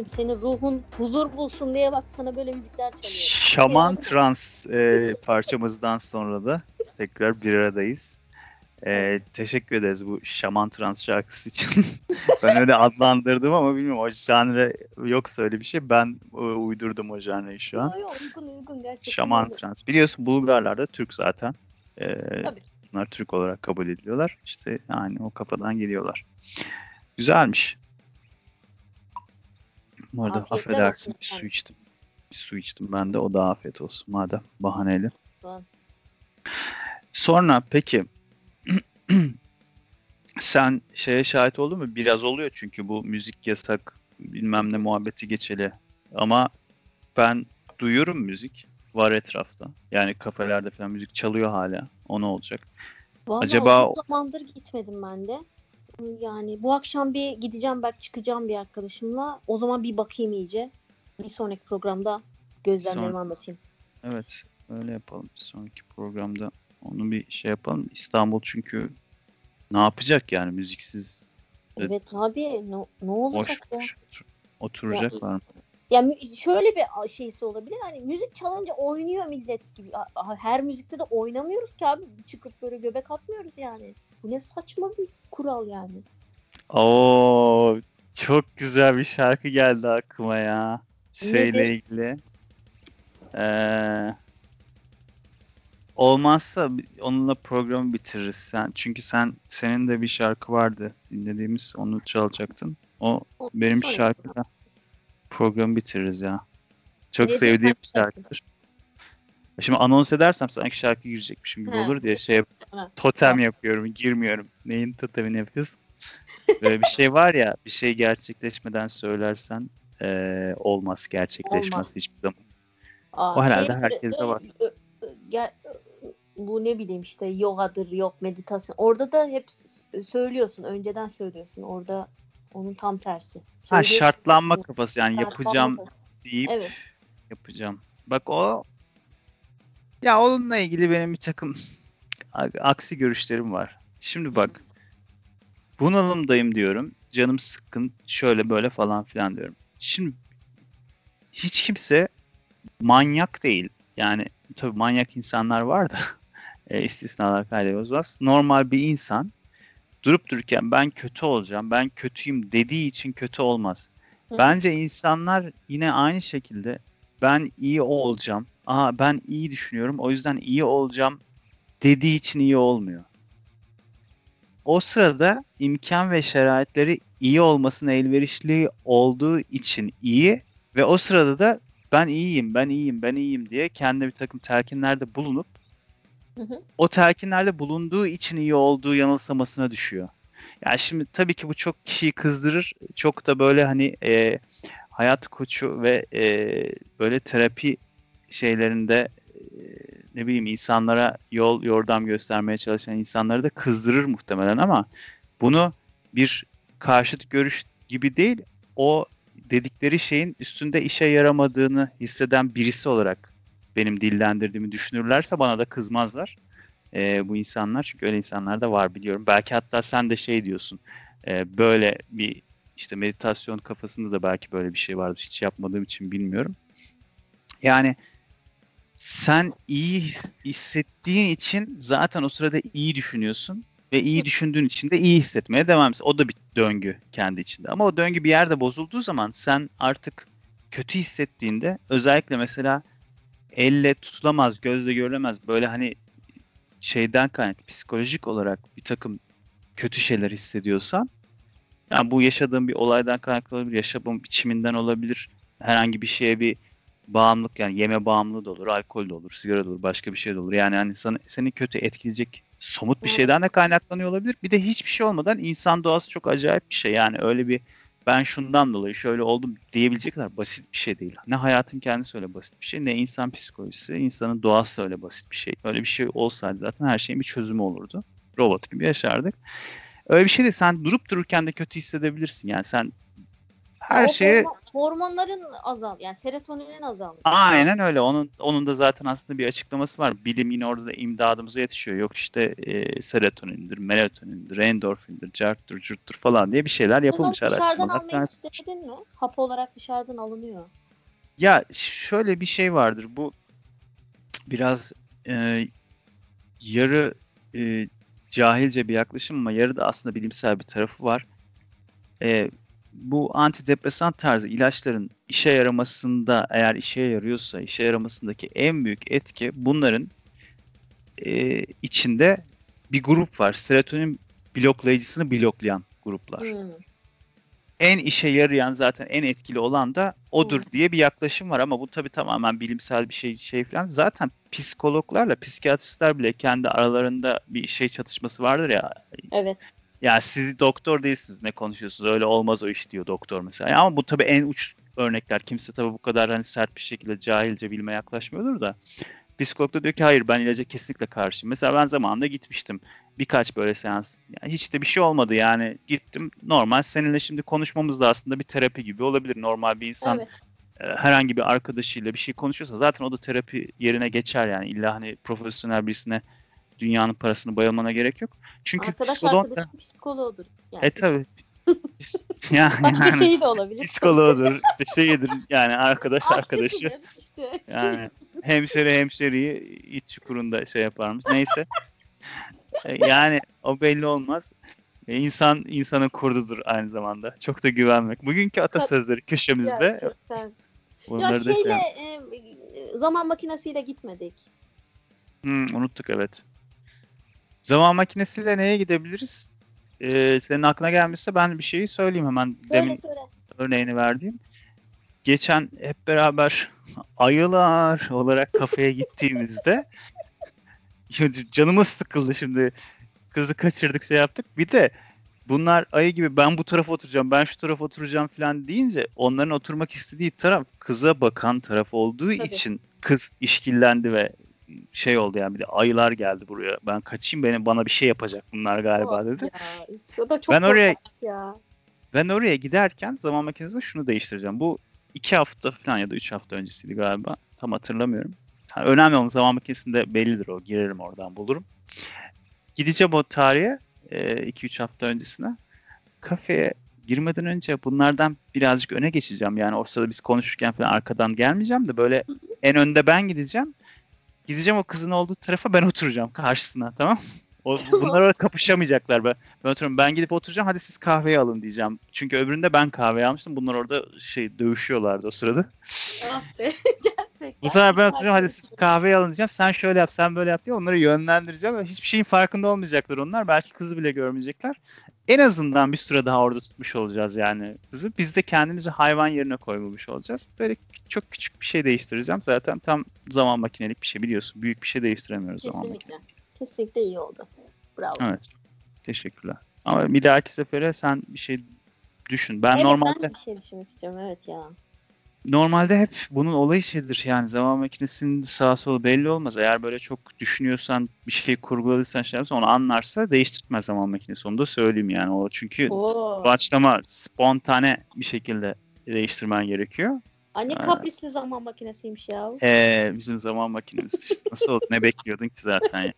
Ender'cim senin ruhun huzur bulsun diye bak sana böyle müzikler çalıyorum. Şaman Trans e, parçamızdan sonra da tekrar bir aradayız. E, teşekkür ederiz bu Şaman Trans şarkısı için. ben öyle adlandırdım ama bilmiyorum o janre yoksa öyle bir şey. Ben e, uydurdum o janreyi şu an. Yo, yo, uygun uygun gerçekten. Şaman uygun. Trans. Biliyorsun Bulgarlar da Türk zaten. E, Tabii. bunlar Türk olarak kabul ediliyorlar. İşte yani o kafadan geliyorlar. Güzelmiş. Bu arada Afiyetler affedersin olsun bir su efendim. içtim. Bir su içtim ben de o da afiyet olsun madem bahaneli. Tamam. Sonra peki sen şeye şahit oldun mu? Biraz oluyor çünkü bu müzik yasak bilmem ne muhabbeti geçeli. Ama ben duyuyorum müzik var etrafta. Yani kafelerde falan müzik çalıyor hala. O ne olacak? Vallahi Acaba- uzun zamandır gitmedim ben de. Yani bu akşam bir gideceğim belki çıkacağım bir arkadaşımla. O zaman bir bakayım iyice. Bir sonraki programda gözlemlerimi Sonra- anlatayım. Evet öyle yapalım. Sonraki programda onu bir şey yapalım. İstanbul çünkü ne yapacak yani müziksiz Evet. Abi ne, ne olacak ya? boş otur- oturacaklar mı? Ya mü- şöyle bir şeysi olabilir. Hani müzik çalınca oynuyor millet gibi. Her müzikte de oynamıyoruz ki abi. Çıkıp böyle göbek atmıyoruz yani. Bu ne saçma bir kural yani. Oo çok güzel bir şarkı geldi aklıma ya. Şeyle Nedir? ilgili. Ee, olmazsa onunla programı bitiririz sen. Çünkü sen senin de bir şarkı vardı dinlediğimiz onu çalacaktın. O O benim şarkıda programı bitiririz ya. Çok Nedir? sevdiğim bir şarkıdır. Şimdi anons edersem sanki şarkı girecekmişim gibi olur diye şey totem yapıyorum, girmiyorum. Neyin totemini yapıyorsun? Böyle bir şey var ya, bir şey gerçekleşmeden söylersen eee, olmaz, gerçekleşmez Olmaz. hiçbir zaman. Aa, O herhalde şey, herkeste e, var. e, e, gel- bu ne bileyim işte yogadır yok meditasyon. Orada da hep söylüyorsun. Önceden söylüyorsun. Orada onun tam tersi. Ha şartlanma kafası yani Şartlanma yapacağım kafası. deyip Evet. yapacağım. Bak o ya onunla ilgili benim bir takım aksi görüşlerim var. Şimdi bak bunalımdayım diyorum. Canım sıkkın şöyle böyle falan filan diyorum. Şimdi hiç kimse manyak değil. Yani tabii manyak insanlar var da e, istisnalar kaydediyoruz. Normal bir insan durup dururken ben kötü olacağım, ben kötüyüm dediği için kötü olmaz. Hı. Bence insanlar yine aynı şekilde ben iyi olacağım, aa ben iyi düşünüyorum o yüzden iyi olacağım dediği için iyi olmuyor. O sırada imkan ve şeraitleri iyi olmasına elverişli olduğu için iyi ve o sırada da ben iyiyim, ben iyiyim, ben iyiyim diye kendi bir takım telkinlerde bulunup O telkinlerde bulunduğu için iyi olduğu yanılsamasına düşüyor. Yani şimdi tabii ki bu çok kişiyi kızdırır. Çok da böyle hani e, hayat koçu ve e, böyle terapi şeylerinde e, ne bileyim insanlara yol yordam göstermeye çalışan insanları da kızdırır muhtemelen ama bunu bir karşıt görüş gibi değil o dedikleri şeyin üstünde işe yaramadığını hisseden birisi olarak benim dillendirdiğimi düşünürlerse bana da kızmazlar e, bu insanlar. Çünkü öyle insanlar da var biliyorum. Belki hatta sen de şey diyorsun e, böyle bir işte meditasyon kafasında da belki böyle bir şey vardır. Hiç yapmadığım için bilmiyorum. Yani sen iyi hissettiğin için zaten o sırada iyi düşünüyorsun ve iyi düşündüğün için de iyi hissetmeye devam ediyorsun. O da bir döngü kendi içinde. Ama o döngü bir yerde bozulduğu zaman sen artık kötü hissettiğinde özellikle mesela elle tutulamaz, gözle görülemez böyle hani şeyden kaynaklı psikolojik olarak bir takım kötü şeyler hissediyorsan yani bu yaşadığın bir olaydan kaynaklı olabilir, yaşadığın biçiminden olabilir, herhangi bir şeye bir bağımlılık yani yeme bağımlılığı da olur, alkol de olur, sigara da olur, başka bir şey de olur. Yani hani sana, seni kötü etkileyecek somut bir şeyden de kaynaklanıyor olabilir. Bir de hiçbir şey olmadan insan doğası çok acayip bir şey. Yani öyle bir ben şundan dolayı şöyle oldum diyebilecek kadar basit bir şey değil. Ne hayatın kendisi öyle basit bir şey ne insan psikolojisi, insanın doğası öyle basit bir şey. Öyle bir şey olsaydı zaten her şeyin bir çözümü olurdu. Robot gibi yaşardık. Öyle bir şey değil. Sen durup dururken de kötü hissedebilirsin. Yani sen Her O hormon- hormonların azal yani serotoninin azalması. Aynen öyle. Onun onun da zaten aslında bir açıklaması var. Bilim yine orada da imdadımıza yetişiyor. Yok işte e, serotonindir, melatonindir, endorfindir, carttır, curttur falan diye bir şeyler Bunu yapılmış dışarıdan araştırmalar. almayı denedin mi? Hap olarak dışarıdan alınıyor. Ya şöyle bir şey vardır. Bu biraz e, yarı e, cahilce bir yaklaşım ama yarı da aslında bilimsel bir tarafı var. E, bu antidepresan tarzı ilaçların işe yaramasında eğer işe yarıyorsa işe yaramasındaki en büyük etki bunların e, içinde bir grup var. Serotonin bloklayıcısını bloklayan gruplar Hmm. en işe yarayan zaten en etkili olan da odur diye bir yaklaşım var ama bu tabii tamamen bilimsel bir şey şey falan. Zaten psikologlarla psikiyatristler bile kendi aralarında bir şey çatışması vardır ya. Evet. Ya siz doktor değilsiniz ne konuşuyorsunuz öyle olmaz o iş diyor doktor mesela. Ama bu tabii en uç örnekler. Kimse tabii bu kadar hani sert bir şekilde cahilce bilime yaklaşmıyordur da. Psikolog da diyor ki hayır ben ilaca kesinlikle karşıyım. Mesela ben zamanında gitmiştim birkaç böyle seans. Yani hiç de bir şey olmadı yani. Gittim normal seninle şimdi konuşmamız da aslında bir terapi gibi olabilir. Normal bir insan Evet. e, herhangi bir arkadaşıyla bir şey konuşuyorsa zaten o da terapi yerine geçer yani. İlla hani profesyonel birisine dünyanın parasını bayılmana gerek yok. Çünkü Arkadaş psikolog da- arkadaşın psikoloğudur. Yani e tabi. yani, Başka yani şey de olabilir. psikoloğudur, işte şeyidir yani arkadaş arkadaşı. İşte. Yani hemşire hemşeriyi iç çukurunda şey yaparmış. Neyse. E, Yani o belli olmaz. E, İnsan insanın kurdudur aynı zamanda. Çok da güvenmek. Bugünkü atasözleri köşemizde Gerçekten. Ya bunları şey şeyle yap- e, zaman makinesiyle gitmedik. Hmm, unuttuk evet. Zaman makinesiyle neye gidebiliriz? Ee, senin aklına gelmişse ben bir şeyi söyleyeyim hemen. Söyle Demin söyle. örneğini verdiğim. Geçen hep beraber ayılar olarak kafeye gittiğimizde şimdi canımız sıkıldı şimdi. Kızı kaçırdık şey yaptık. Bir de bunlar ayı gibi ben bu tarafa oturacağım, ben şu tarafa oturacağım falan deyince onların oturmak istediği taraf kıza bakan taraf olduğu Tabii. için kız işkillendi ve şey oldu yani bir de ayılar geldi buraya. Ben kaçayım benim bana bir şey yapacak bunlar galiba dedi. Ya, o da çok Ben oraya- ya. Ben oraya giderken zaman makinesinde şunu değiştireceğim. Bu iki hafta falan ya da üç hafta öncesiydi galiba. Tam hatırlamıyorum. Ha, önemli olan zaman makinesinde bellidir o. Girerim oradan bulurum. Gideceğim o tarihe 2-3 hafta öncesine. Kafeye girmeden önce bunlardan birazcık öne geçeceğim. Yani o sırada biz konuşurken falan arkadan gelmeyeceğim de böyle en önde ben gideceğim. Gideceğim o kızın olduğu tarafa ben oturacağım karşısına tamam o, bunlar orada kapışamayacaklar. Ben, ben oturuyorum. Ben gidip oturacağım. Hadi siz kahveyi alın diyeceğim. Çünkü öbüründe ben kahve almıştım. Bunlar orada şey dövüşüyorlardı o sırada. Ah be. Gerçekten. Bu sefer ben oturacağım. Hadi siz kahveyi alın diyeceğim. Sen şöyle yap, sen böyle yap diye onları yönlendireceğim. Hiçbir şeyin farkında olmayacaklar onlar. Belki kızı bile görmeyecekler. En azından bir süre daha orada tutmuş olacağız yani kızı. Biz de kendimizi hayvan yerine koymamış olacağız. Böyle çok küçük bir şey değiştireceğim. Zaten tam zaman makinelik bir şey biliyorsun. Büyük bir şey değiştiremiyoruz zaman Kesinlikle. Kesinlikle iyi oldu. Bravo. Evet. Teşekkürler. Ama bir dahaki sefere sen bir şey düşün. Ben evet, normalde ben bir şey düşünmek istiyorum. Evet ya. normalde hep bunun olayı şeydir. Yani zaman makinesinin sağ solu belli olmaz. Eğer böyle çok düşünüyorsan, bir şey kurguladıysan şey yapsan onu anlarsa değiştirtmez zaman makinesi. Onu da söyleyeyim yani. O çünkü Oo. doğaçlama, spontane bir şekilde değiştirmen gerekiyor. Anne kaprisli zaman makinesiymiş ya. Ee, bizim zaman makinemiz işte nasıl oldu? Ne bekliyordun ki zaten ya?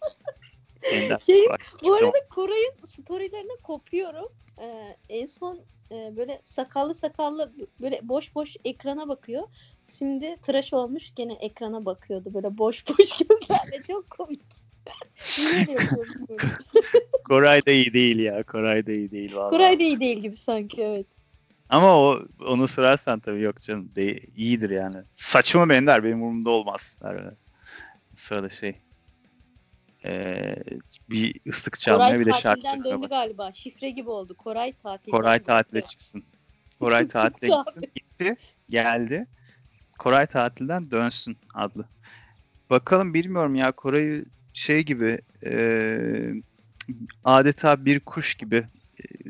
Şey, Bu tamam. arada Koray'ın storylerine kopuyorum. Ee, en son e, böyle sakallı sakallı böyle boş boş ekrana bakıyor. Şimdi tıraş olmuş gene ekrana bakıyordu böyle boş boş gözlerle çok komik. Koray da iyi değil ya. Koray da iyi değil vallahi. Koray da iyi değil gibi sanki evet. Ama o onu sorarsan tabii yok canım. De, iyidir yani. Saçma benim der. Benim umurumda olmaz. Der. Sırada şey. Ee, bir ıslık çalmaya Koray bir de şarkı söylüyor. döndü bak. galiba. Şifre gibi oldu. Koray tatilden Koray döndü. tatile çıksın. Koray tatile gitsin. Gitti. Geldi. Koray tatilden dönsün adlı. Bakalım bilmiyorum ya Koray'ı şey gibi ee, adeta bir kuş gibi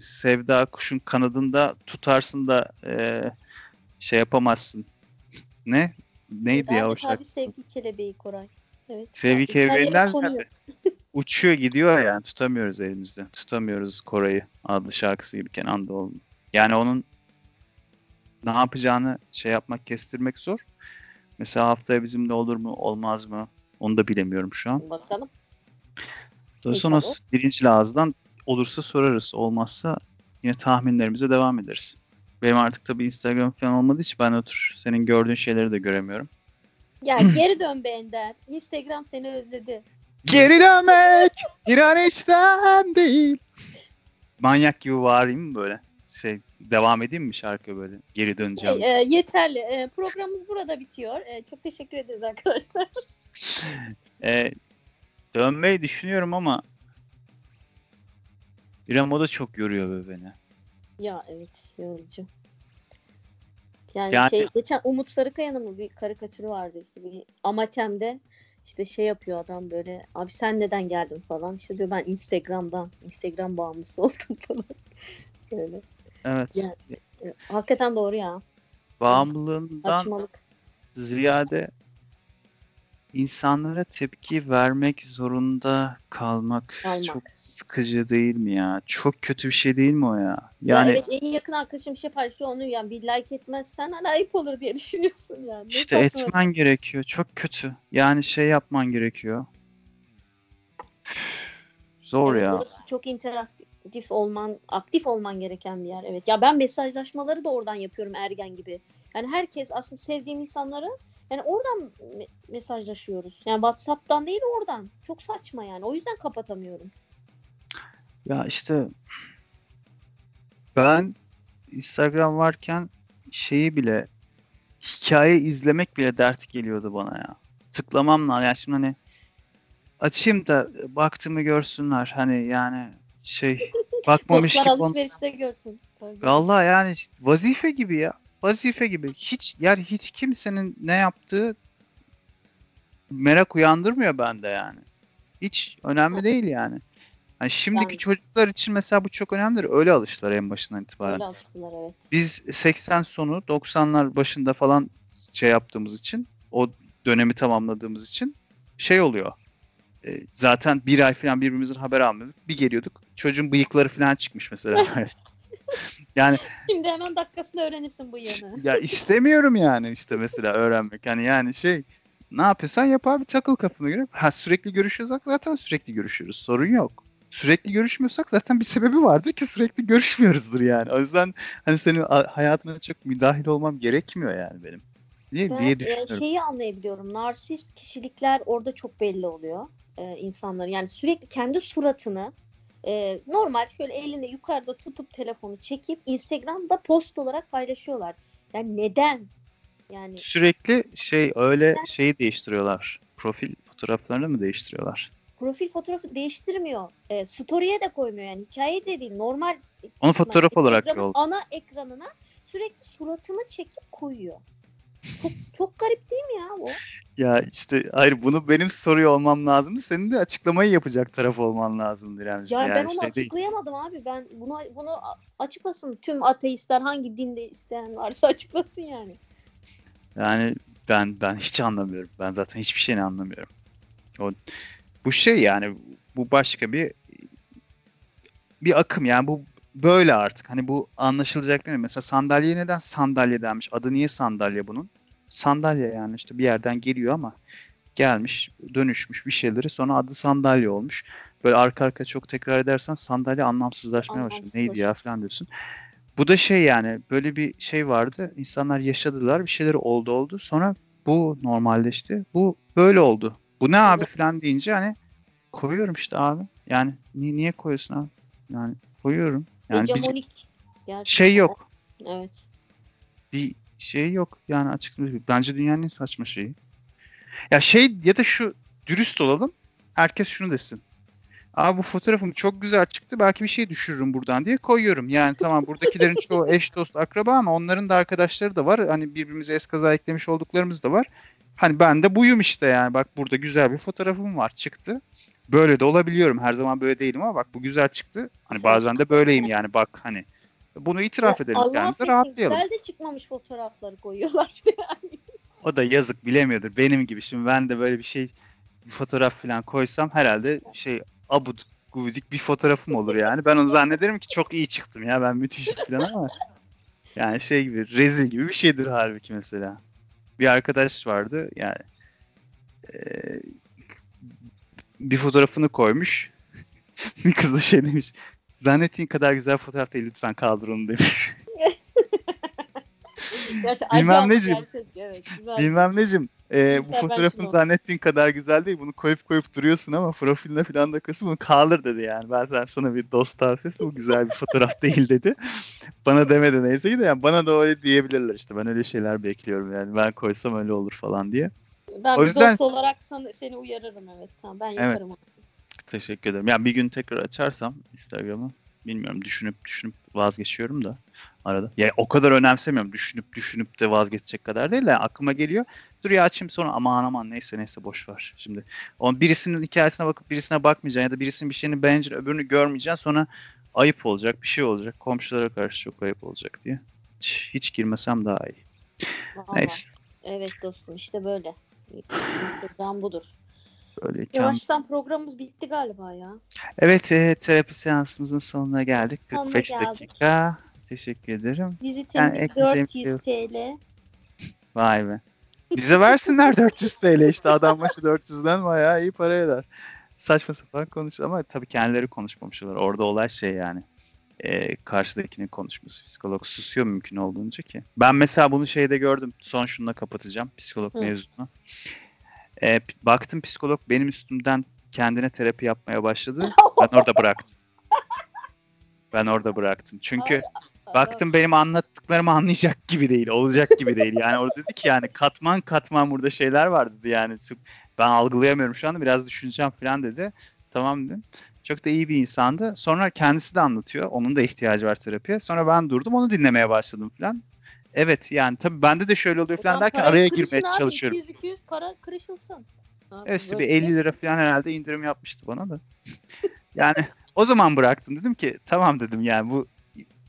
sevda kuşun kanadında tutarsın da ee, şey yapamazsın. Ne? Neydi ya o şarkı? sevgi kelebeği Koray. Evet. Sevgi kelebeğinden zaten uçuyor gidiyor yani tutamıyoruz elimizde. Tutamıyoruz Koray'ı adlı şarkısı gibi Kenan Doğulu. Yani onun ne yapacağını şey yapmak, kestirmek zor. Mesela haftaya bizimle olur mu, olmaz mı? Onu da bilemiyorum şu an. Bakalım. Dolayısıyla ona birinci ağızdan olursa sorarız. Olmazsa yine tahminlerimize devam ederiz. Benim artık tabii Instagram falan olmadığı için ben otur senin gördüğün şeyleri de göremiyorum. Ya geri dön be Ender. Instagram seni özledi. Geri dönmek bir an içten değil. Manyak gibi bağırayım mı böyle? Şey devam edeyim mi şarkı böyle? Geri döneceğim. Şey, e, yeterli. E, programımız burada bitiyor. E, çok teşekkür ederiz arkadaşlar. Ee, dönmeyi düşünüyorum ama İrem o da çok yoruyor be beni. Ya evet yorucu. Yani, Yani- şey geçen Umut Sarıkaya'nın mı bir karikatürü vardı işte bir Amatem'de işte şey yapıyor adam böyle abi sen neden geldin falan işte diyor ben Instagram'dan Instagram bağımlısı oldum falan. Böyle. Evet. Ya- E, Hakikaten doğru ya. Bağımlılığından Saçmalık. ziyade insanlara tepki vermek zorunda kalmak, Kalmak. çok sıkıcı değil mi ya? Çok kötü bir şey değil mi o ya? Ya Yani evet en yakın arkadaşım bir şey paylaşıyor onu yani bir like etmezsen hani ayıp olur diye düşünüyorsun yani. Ne işte saçma. etmen gerekiyor. Çok kötü. Yani şey yapman gerekiyor. Zor Evet, ya. orası çok interaktif olman, aktif olman gereken bir yer. Evet. Ya ben mesajlaşmaları da oradan yapıyorum ergen gibi. Yani herkes aslında sevdiğim insanları yani oradan me- mesajlaşıyoruz. Yani WhatsApp'tan değil oradan. Çok saçma yani. O yüzden kapatamıyorum. Ya işte ben Instagram varken şeyi bile hikaye izlemek bile dert geliyordu bana ya. Tıklamam lazım. Yani şimdi hani açayım da baktığımı görsünler. Hani yani şey bakmamış Dostlar gibi. on- alışverişte görsün. Tabii. Vallahi yani vazife gibi ya. Vazife gibi. Hiç yani hiç kimsenin ne yaptığı merak uyandırmıyor bende yani. Hiç önemli değil yani. Hani şimdiki Yani- çocuklar için mesela bu çok önemlidir. Öyle alıştılar en başından itibaren. Öyle alıştılar evet. Biz 80 sonu 90'lar başında falan şey yaptığımız için o dönemi tamamladığımız için şey oluyor. E, zaten bir ay falan birbirimizin haber almıyorduk. Bir geliyorduk. Çocuğun bıyıkları falan çıkmış mesela. yani Şimdi hemen dakikasında öğrenirsin bu yanı. ya istemiyorum yani işte mesela öğrenmek. Yani yani şey ne yapıyorsan yap abi takıl kafana göre. Ha sürekli görüşüyorsak zaten sürekli görüşüyoruz. Sorun yok. Sürekli görüşmüyorsak zaten bir sebebi vardır ki sürekli görüşmüyoruzdur yani. O yüzden hani senin hayatına çok müdahil olmam gerekmiyor yani benim. Diye, Ben diye e, düşünüyorum. şeyi anlayabiliyorum. Narsist kişilikler orada çok belli oluyor e, insanların. Yani sürekli kendi suratını e, normal şöyle elinde yukarıda tutup telefonu çekip Instagram'da post olarak paylaşıyorlar. Yani neden? Yani Sürekli şey öyle şeyi değiştiriyorlar. Profil fotoğraflarını mı değiştiriyorlar? profil fotoğrafı değiştirmiyor. E, story'e de koymuyor yani hikaye de değil. Normal Onu fotoğraf olarak ana ekranına sürekli suratını çekip koyuyor. Çok çok garip değil mi ya bu? Ya işte hayır bunu benim soruyor olmam lazımdı. Senin de açıklamayı yapacak taraf olman lazımdır yani. Ya ben onu şey değil. açıklayamadım abi. Ben bunu bunu açıklasın. Tüm ateistler hangi dinde isteyen varsa açıklasın yani. Yani ben ben hiç anlamıyorum. Ben zaten hiçbir şeyini anlamıyorum. O bu şey yani bu başka bir bir akım yani bu böyle artık. Hani bu anlaşılacak değil mi? Mesela sandalye neden sandalye denmiş? Adı niye sandalye bunun? Sandalye yani işte bir yerden geliyor ama gelmiş, dönüşmüş bir şeyleri sonra adı sandalye olmuş. Böyle arka arka çok tekrar edersen sandalye anlamsızlaşmaya başlıyor. Neydi ya falan diyorsun. Bu da şey yani böyle bir şey vardı. İnsanlar yaşadılar, bir şeyleri oldu oldu. Sonra bu normalleşti. Bu böyle oldu. Bu ne abi Evet. falan deyince hani koyuyorum işte abi. Yani ni- niye koyuyorsun abi? Yani koyuyorum. Yani bir Hegemonik. Şey yok. Evet. Bir şey yok. Yani açıkçası bence dünyanın en saçma şeyi. Ya şey ya da şu dürüst olalım. Herkes şunu desin. Abi bu fotoğrafım çok güzel çıktı. Belki bir şey düşürürüm buradan diye koyuyorum. Yani tamam buradakilerin çoğu eş dost akraba ama onların da arkadaşları da var. Hani birbirimize eskaza eklemiş olduklarımız da var. Hani ben de buyum işte yani. Bak burada güzel bir fotoğrafım var çıktı. Böyle de olabiliyorum. Her zaman böyle değilim ama bak bu güzel çıktı. Hani bazen de böyleyim yani bak hani. Bunu itiraf edelim Allah kendimize rahatlayalım. Güzel de çıkmamış fotoğrafları koyuyorlar. yani. O da yazık bilemiyordur. Benim gibi. Şimdi ben de böyle bir şey bir fotoğraf falan koysam herhalde şey abud gubidik bir fotoğrafım olur yani. Ben onu zannederim ki çok iyi çıktım ya ben müthişim falan ama Yani şey gibi rezil gibi bir şeydir halbuki mesela. Bir arkadaş vardı yani eee, bir fotoğrafını koymuş. bir kız da şey demiş. Zannettiğin kadar güzel fotoğraf değil lütfen kaldır onu demiş. Gerçi Bilmem necim. gerçek, evet, güzel. Bilmem necim. eee, bu fotoğrafın zannettiğin kadar güzel değil. Bunu koyup koyup duruyorsun ama profiline falan da koyuyorsun. Bunu kaldır dedi yani. Ben sana bir dost tavsiyesi bu güzel bir fotoğraf değil dedi. Bana demedi neyse ki de yani bana da öyle diyebilirler işte. Ben öyle şeyler bekliyorum yani. Ben koysam öyle olur falan diye. Ben O yüzden- dost olarak sana, seni uyarırım evet. Tamam ben Evet. yaparım onu. Teşekkür ederim. Yani bir gün tekrar açarsam Instagram'ı bilmiyorum düşünüp düşünüp vazgeçiyorum da arada. Ya o kadar önemsemiyorum. Düşünüp düşünüp de vazgeçecek kadar değil de aklıma geliyor. Dur ya açayım sonra aman aman neyse neyse boş ver. Şimdi o birisinin hikayesine bakıp birisine bakmayacaksın ya da birisinin bir şeyini beğeneceksin öbürünü görmeyeceksin sonra ayıp olacak bir şey olacak. Komşulara karşı çok ayıp olacak diye. Hiç, hiç girmesem daha iyi. Vallahi. Neyse. Evet dostum işte böyle. Instagram budur. Yavaştan programımız bitti galiba ya. Evet e, terapi seansımızın sonuna geldik. Sonuna 45 geldik. dakika. Teşekkür ederim. Vizitimiz Yani ekleyeceğim 400 TL. Vay be. Bize versinler 400 TL işte adam başı 400'den bayağı iyi para eder. Saçma sapan konuş ama tabii kendileri konuşmamışlar. Orada olay şey yani. E, karşıdakinin konuşması. Psikolog susuyor mümkün olduğunca ki. Ben mesela bunu şeyde gördüm. Son şununla kapatacağım psikolog Hı. mevzusunu. E, baktım psikolog benim üstümden kendine terapi yapmaya başladı. Ben orada bıraktım. Ben orada bıraktım. Çünkü Baktım benim anlattıklarımı anlayacak gibi değil, olacak gibi değil. Yani orada dedi ki yani katman katman burada şeyler var dedi yani. Ben algılayamıyorum şu anda biraz düşüneceğim falan dedi. Tamam dedim. Çok da iyi bir insandı. Sonra kendisi de anlatıyor. Onun da ihtiyacı var terapiye. Sonra ben durdum onu dinlemeye başladım falan. Evet yani tabii bende de şöyle oluyor falan derken araya girmeye çalışıyorum. 200-200 para kırışılsın. Abi Evet işte bir böyle 50 lira falan herhalde indirim yapmıştı bana da. Yani o zaman bıraktım dedim ki tamam dedim yani bu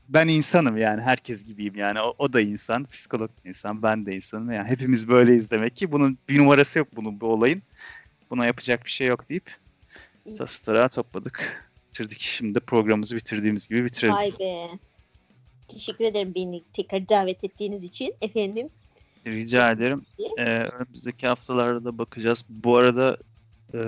ben insanım yani herkes gibiyim yani o, o da insan, psikolog da insan, ben de insanım yani hepimiz böyleyiz demek ki bunun bir numarası yok bunun bu olayın. Buna yapacak bir şey yok deyip İyi. tastıra topladık. Bitirdik. Şimdi de programımızı bitirdiğimiz gibi bitirelim. Vay be. Teşekkür ederim beni tekrar davet ettiğiniz için efendim. Rica ederim. Ee, önümüzdeki haftalarda da bakacağız. Bu arada e,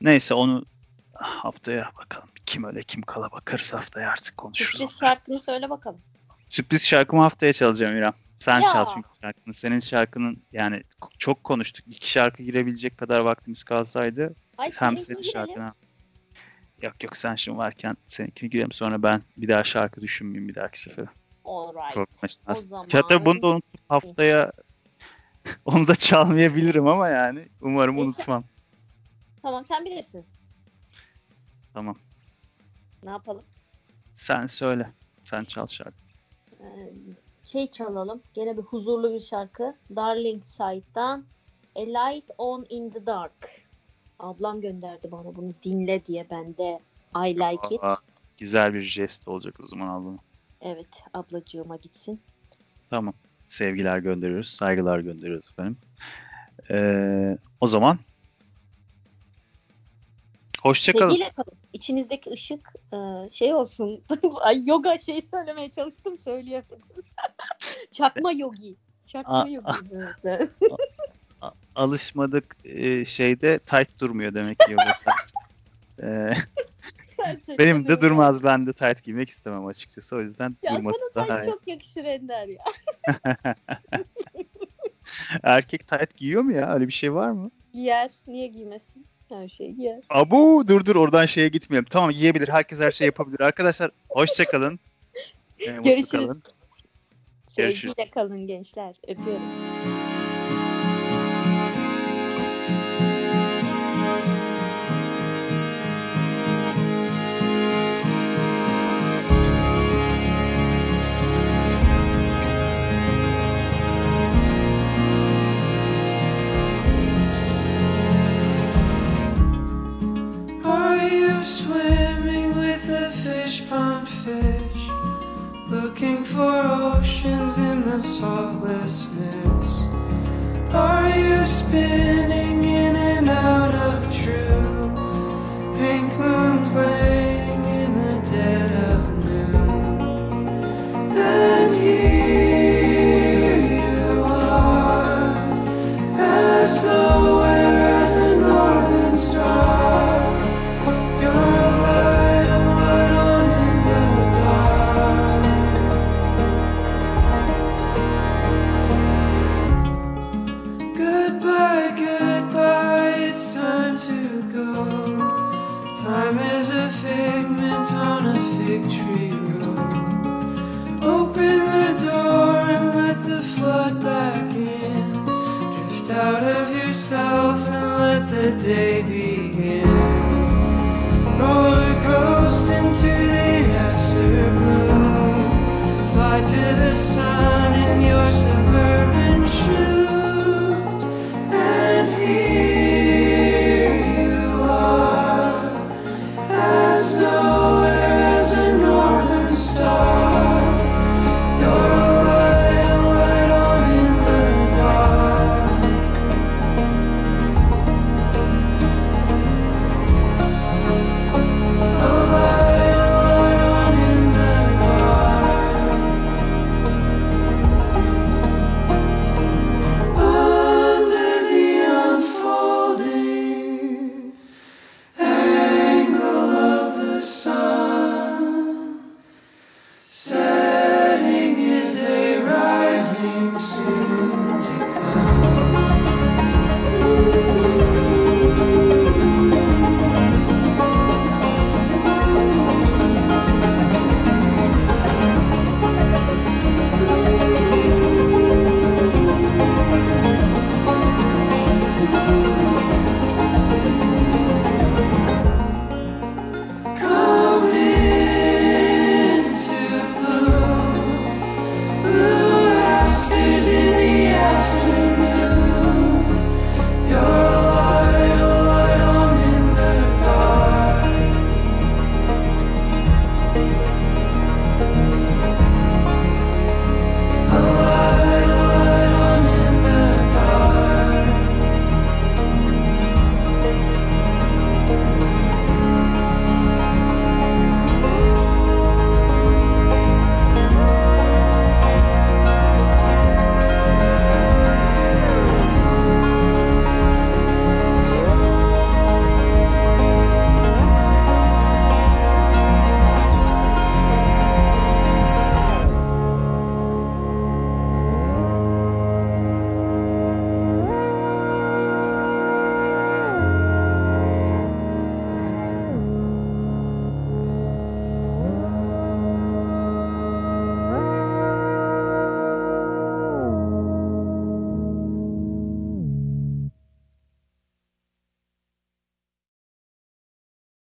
neyse onu haftaya bakalım. Kim öyle kim kala bakarız haftaya artık konuşuruz. Sürpriz şarkını söyle bakalım. Sürpriz şarkımı haftaya çalacağım İrem. Sen Ya. çal çünkü şarkını. Senin şarkının yani çok konuştuk. İki şarkı girebilecek kadar vaktimiz kalsaydı Ay hem senin şarkına Yok yok sen şimdi varken seninkini girelim sonra ben bir daha şarkı düşünmeyeyim bir dahaki sefere. Alright. Program O zaman. Hatta bunu da unutup haftaya onu da çalmayabilirim ama yani umarım Geçen- unutmam. Tamam sen bilirsin. Tamam. Ne yapalım? Sen söyle. Sen çal şarkı. Ee, şey çalalım. Gene bir huzurlu bir şarkı. Darling Side'dan A Light On In The Dark. Ablam gönderdi bana bunu dinle diye ben de I like it. Aa, güzel bir jest olacak o zaman ablam. Evet ablacığıma gitsin. Tamam. Sevgiler gönderiyoruz. Saygılar gönderiyoruz efendim. Ee, o zaman hoşçakalın. Sevgiyle kalın. İçinizdeki ışık e, şey olsun. Ay yoga şey söylemeye çalıştım söyleyemedim. Çakma yogi. Çakma yogi. Evet. Alışmadık e, şeyde tight durmuyor demek ki yoga tight. Ee, Gerçekten benim de durmaz. Ben de tight giymek istemem açıkçası. O yüzden Ya durması sana daha tay iyi. çok yakışır Ender ya. Erkek tight giyiyor mu ya? Öyle bir şey var mı? Giyer. Niye giymesin? Her şeyi giyer. Abu dur dur oradan şeye gitmeyelim. Tamam yiyebilir. Herkes her şey yapabilir. Arkadaşlar hoşçakalın. Ee, Görüşürüz. kalın. Görüşürüz. Sevgiyle kalın gençler. Öpüyorum. swimming with a fish pond fish, looking for oceans in the saltlessness. Are you spinning in and out of true? Pink moon playing in the dead of noon. And here you are, as no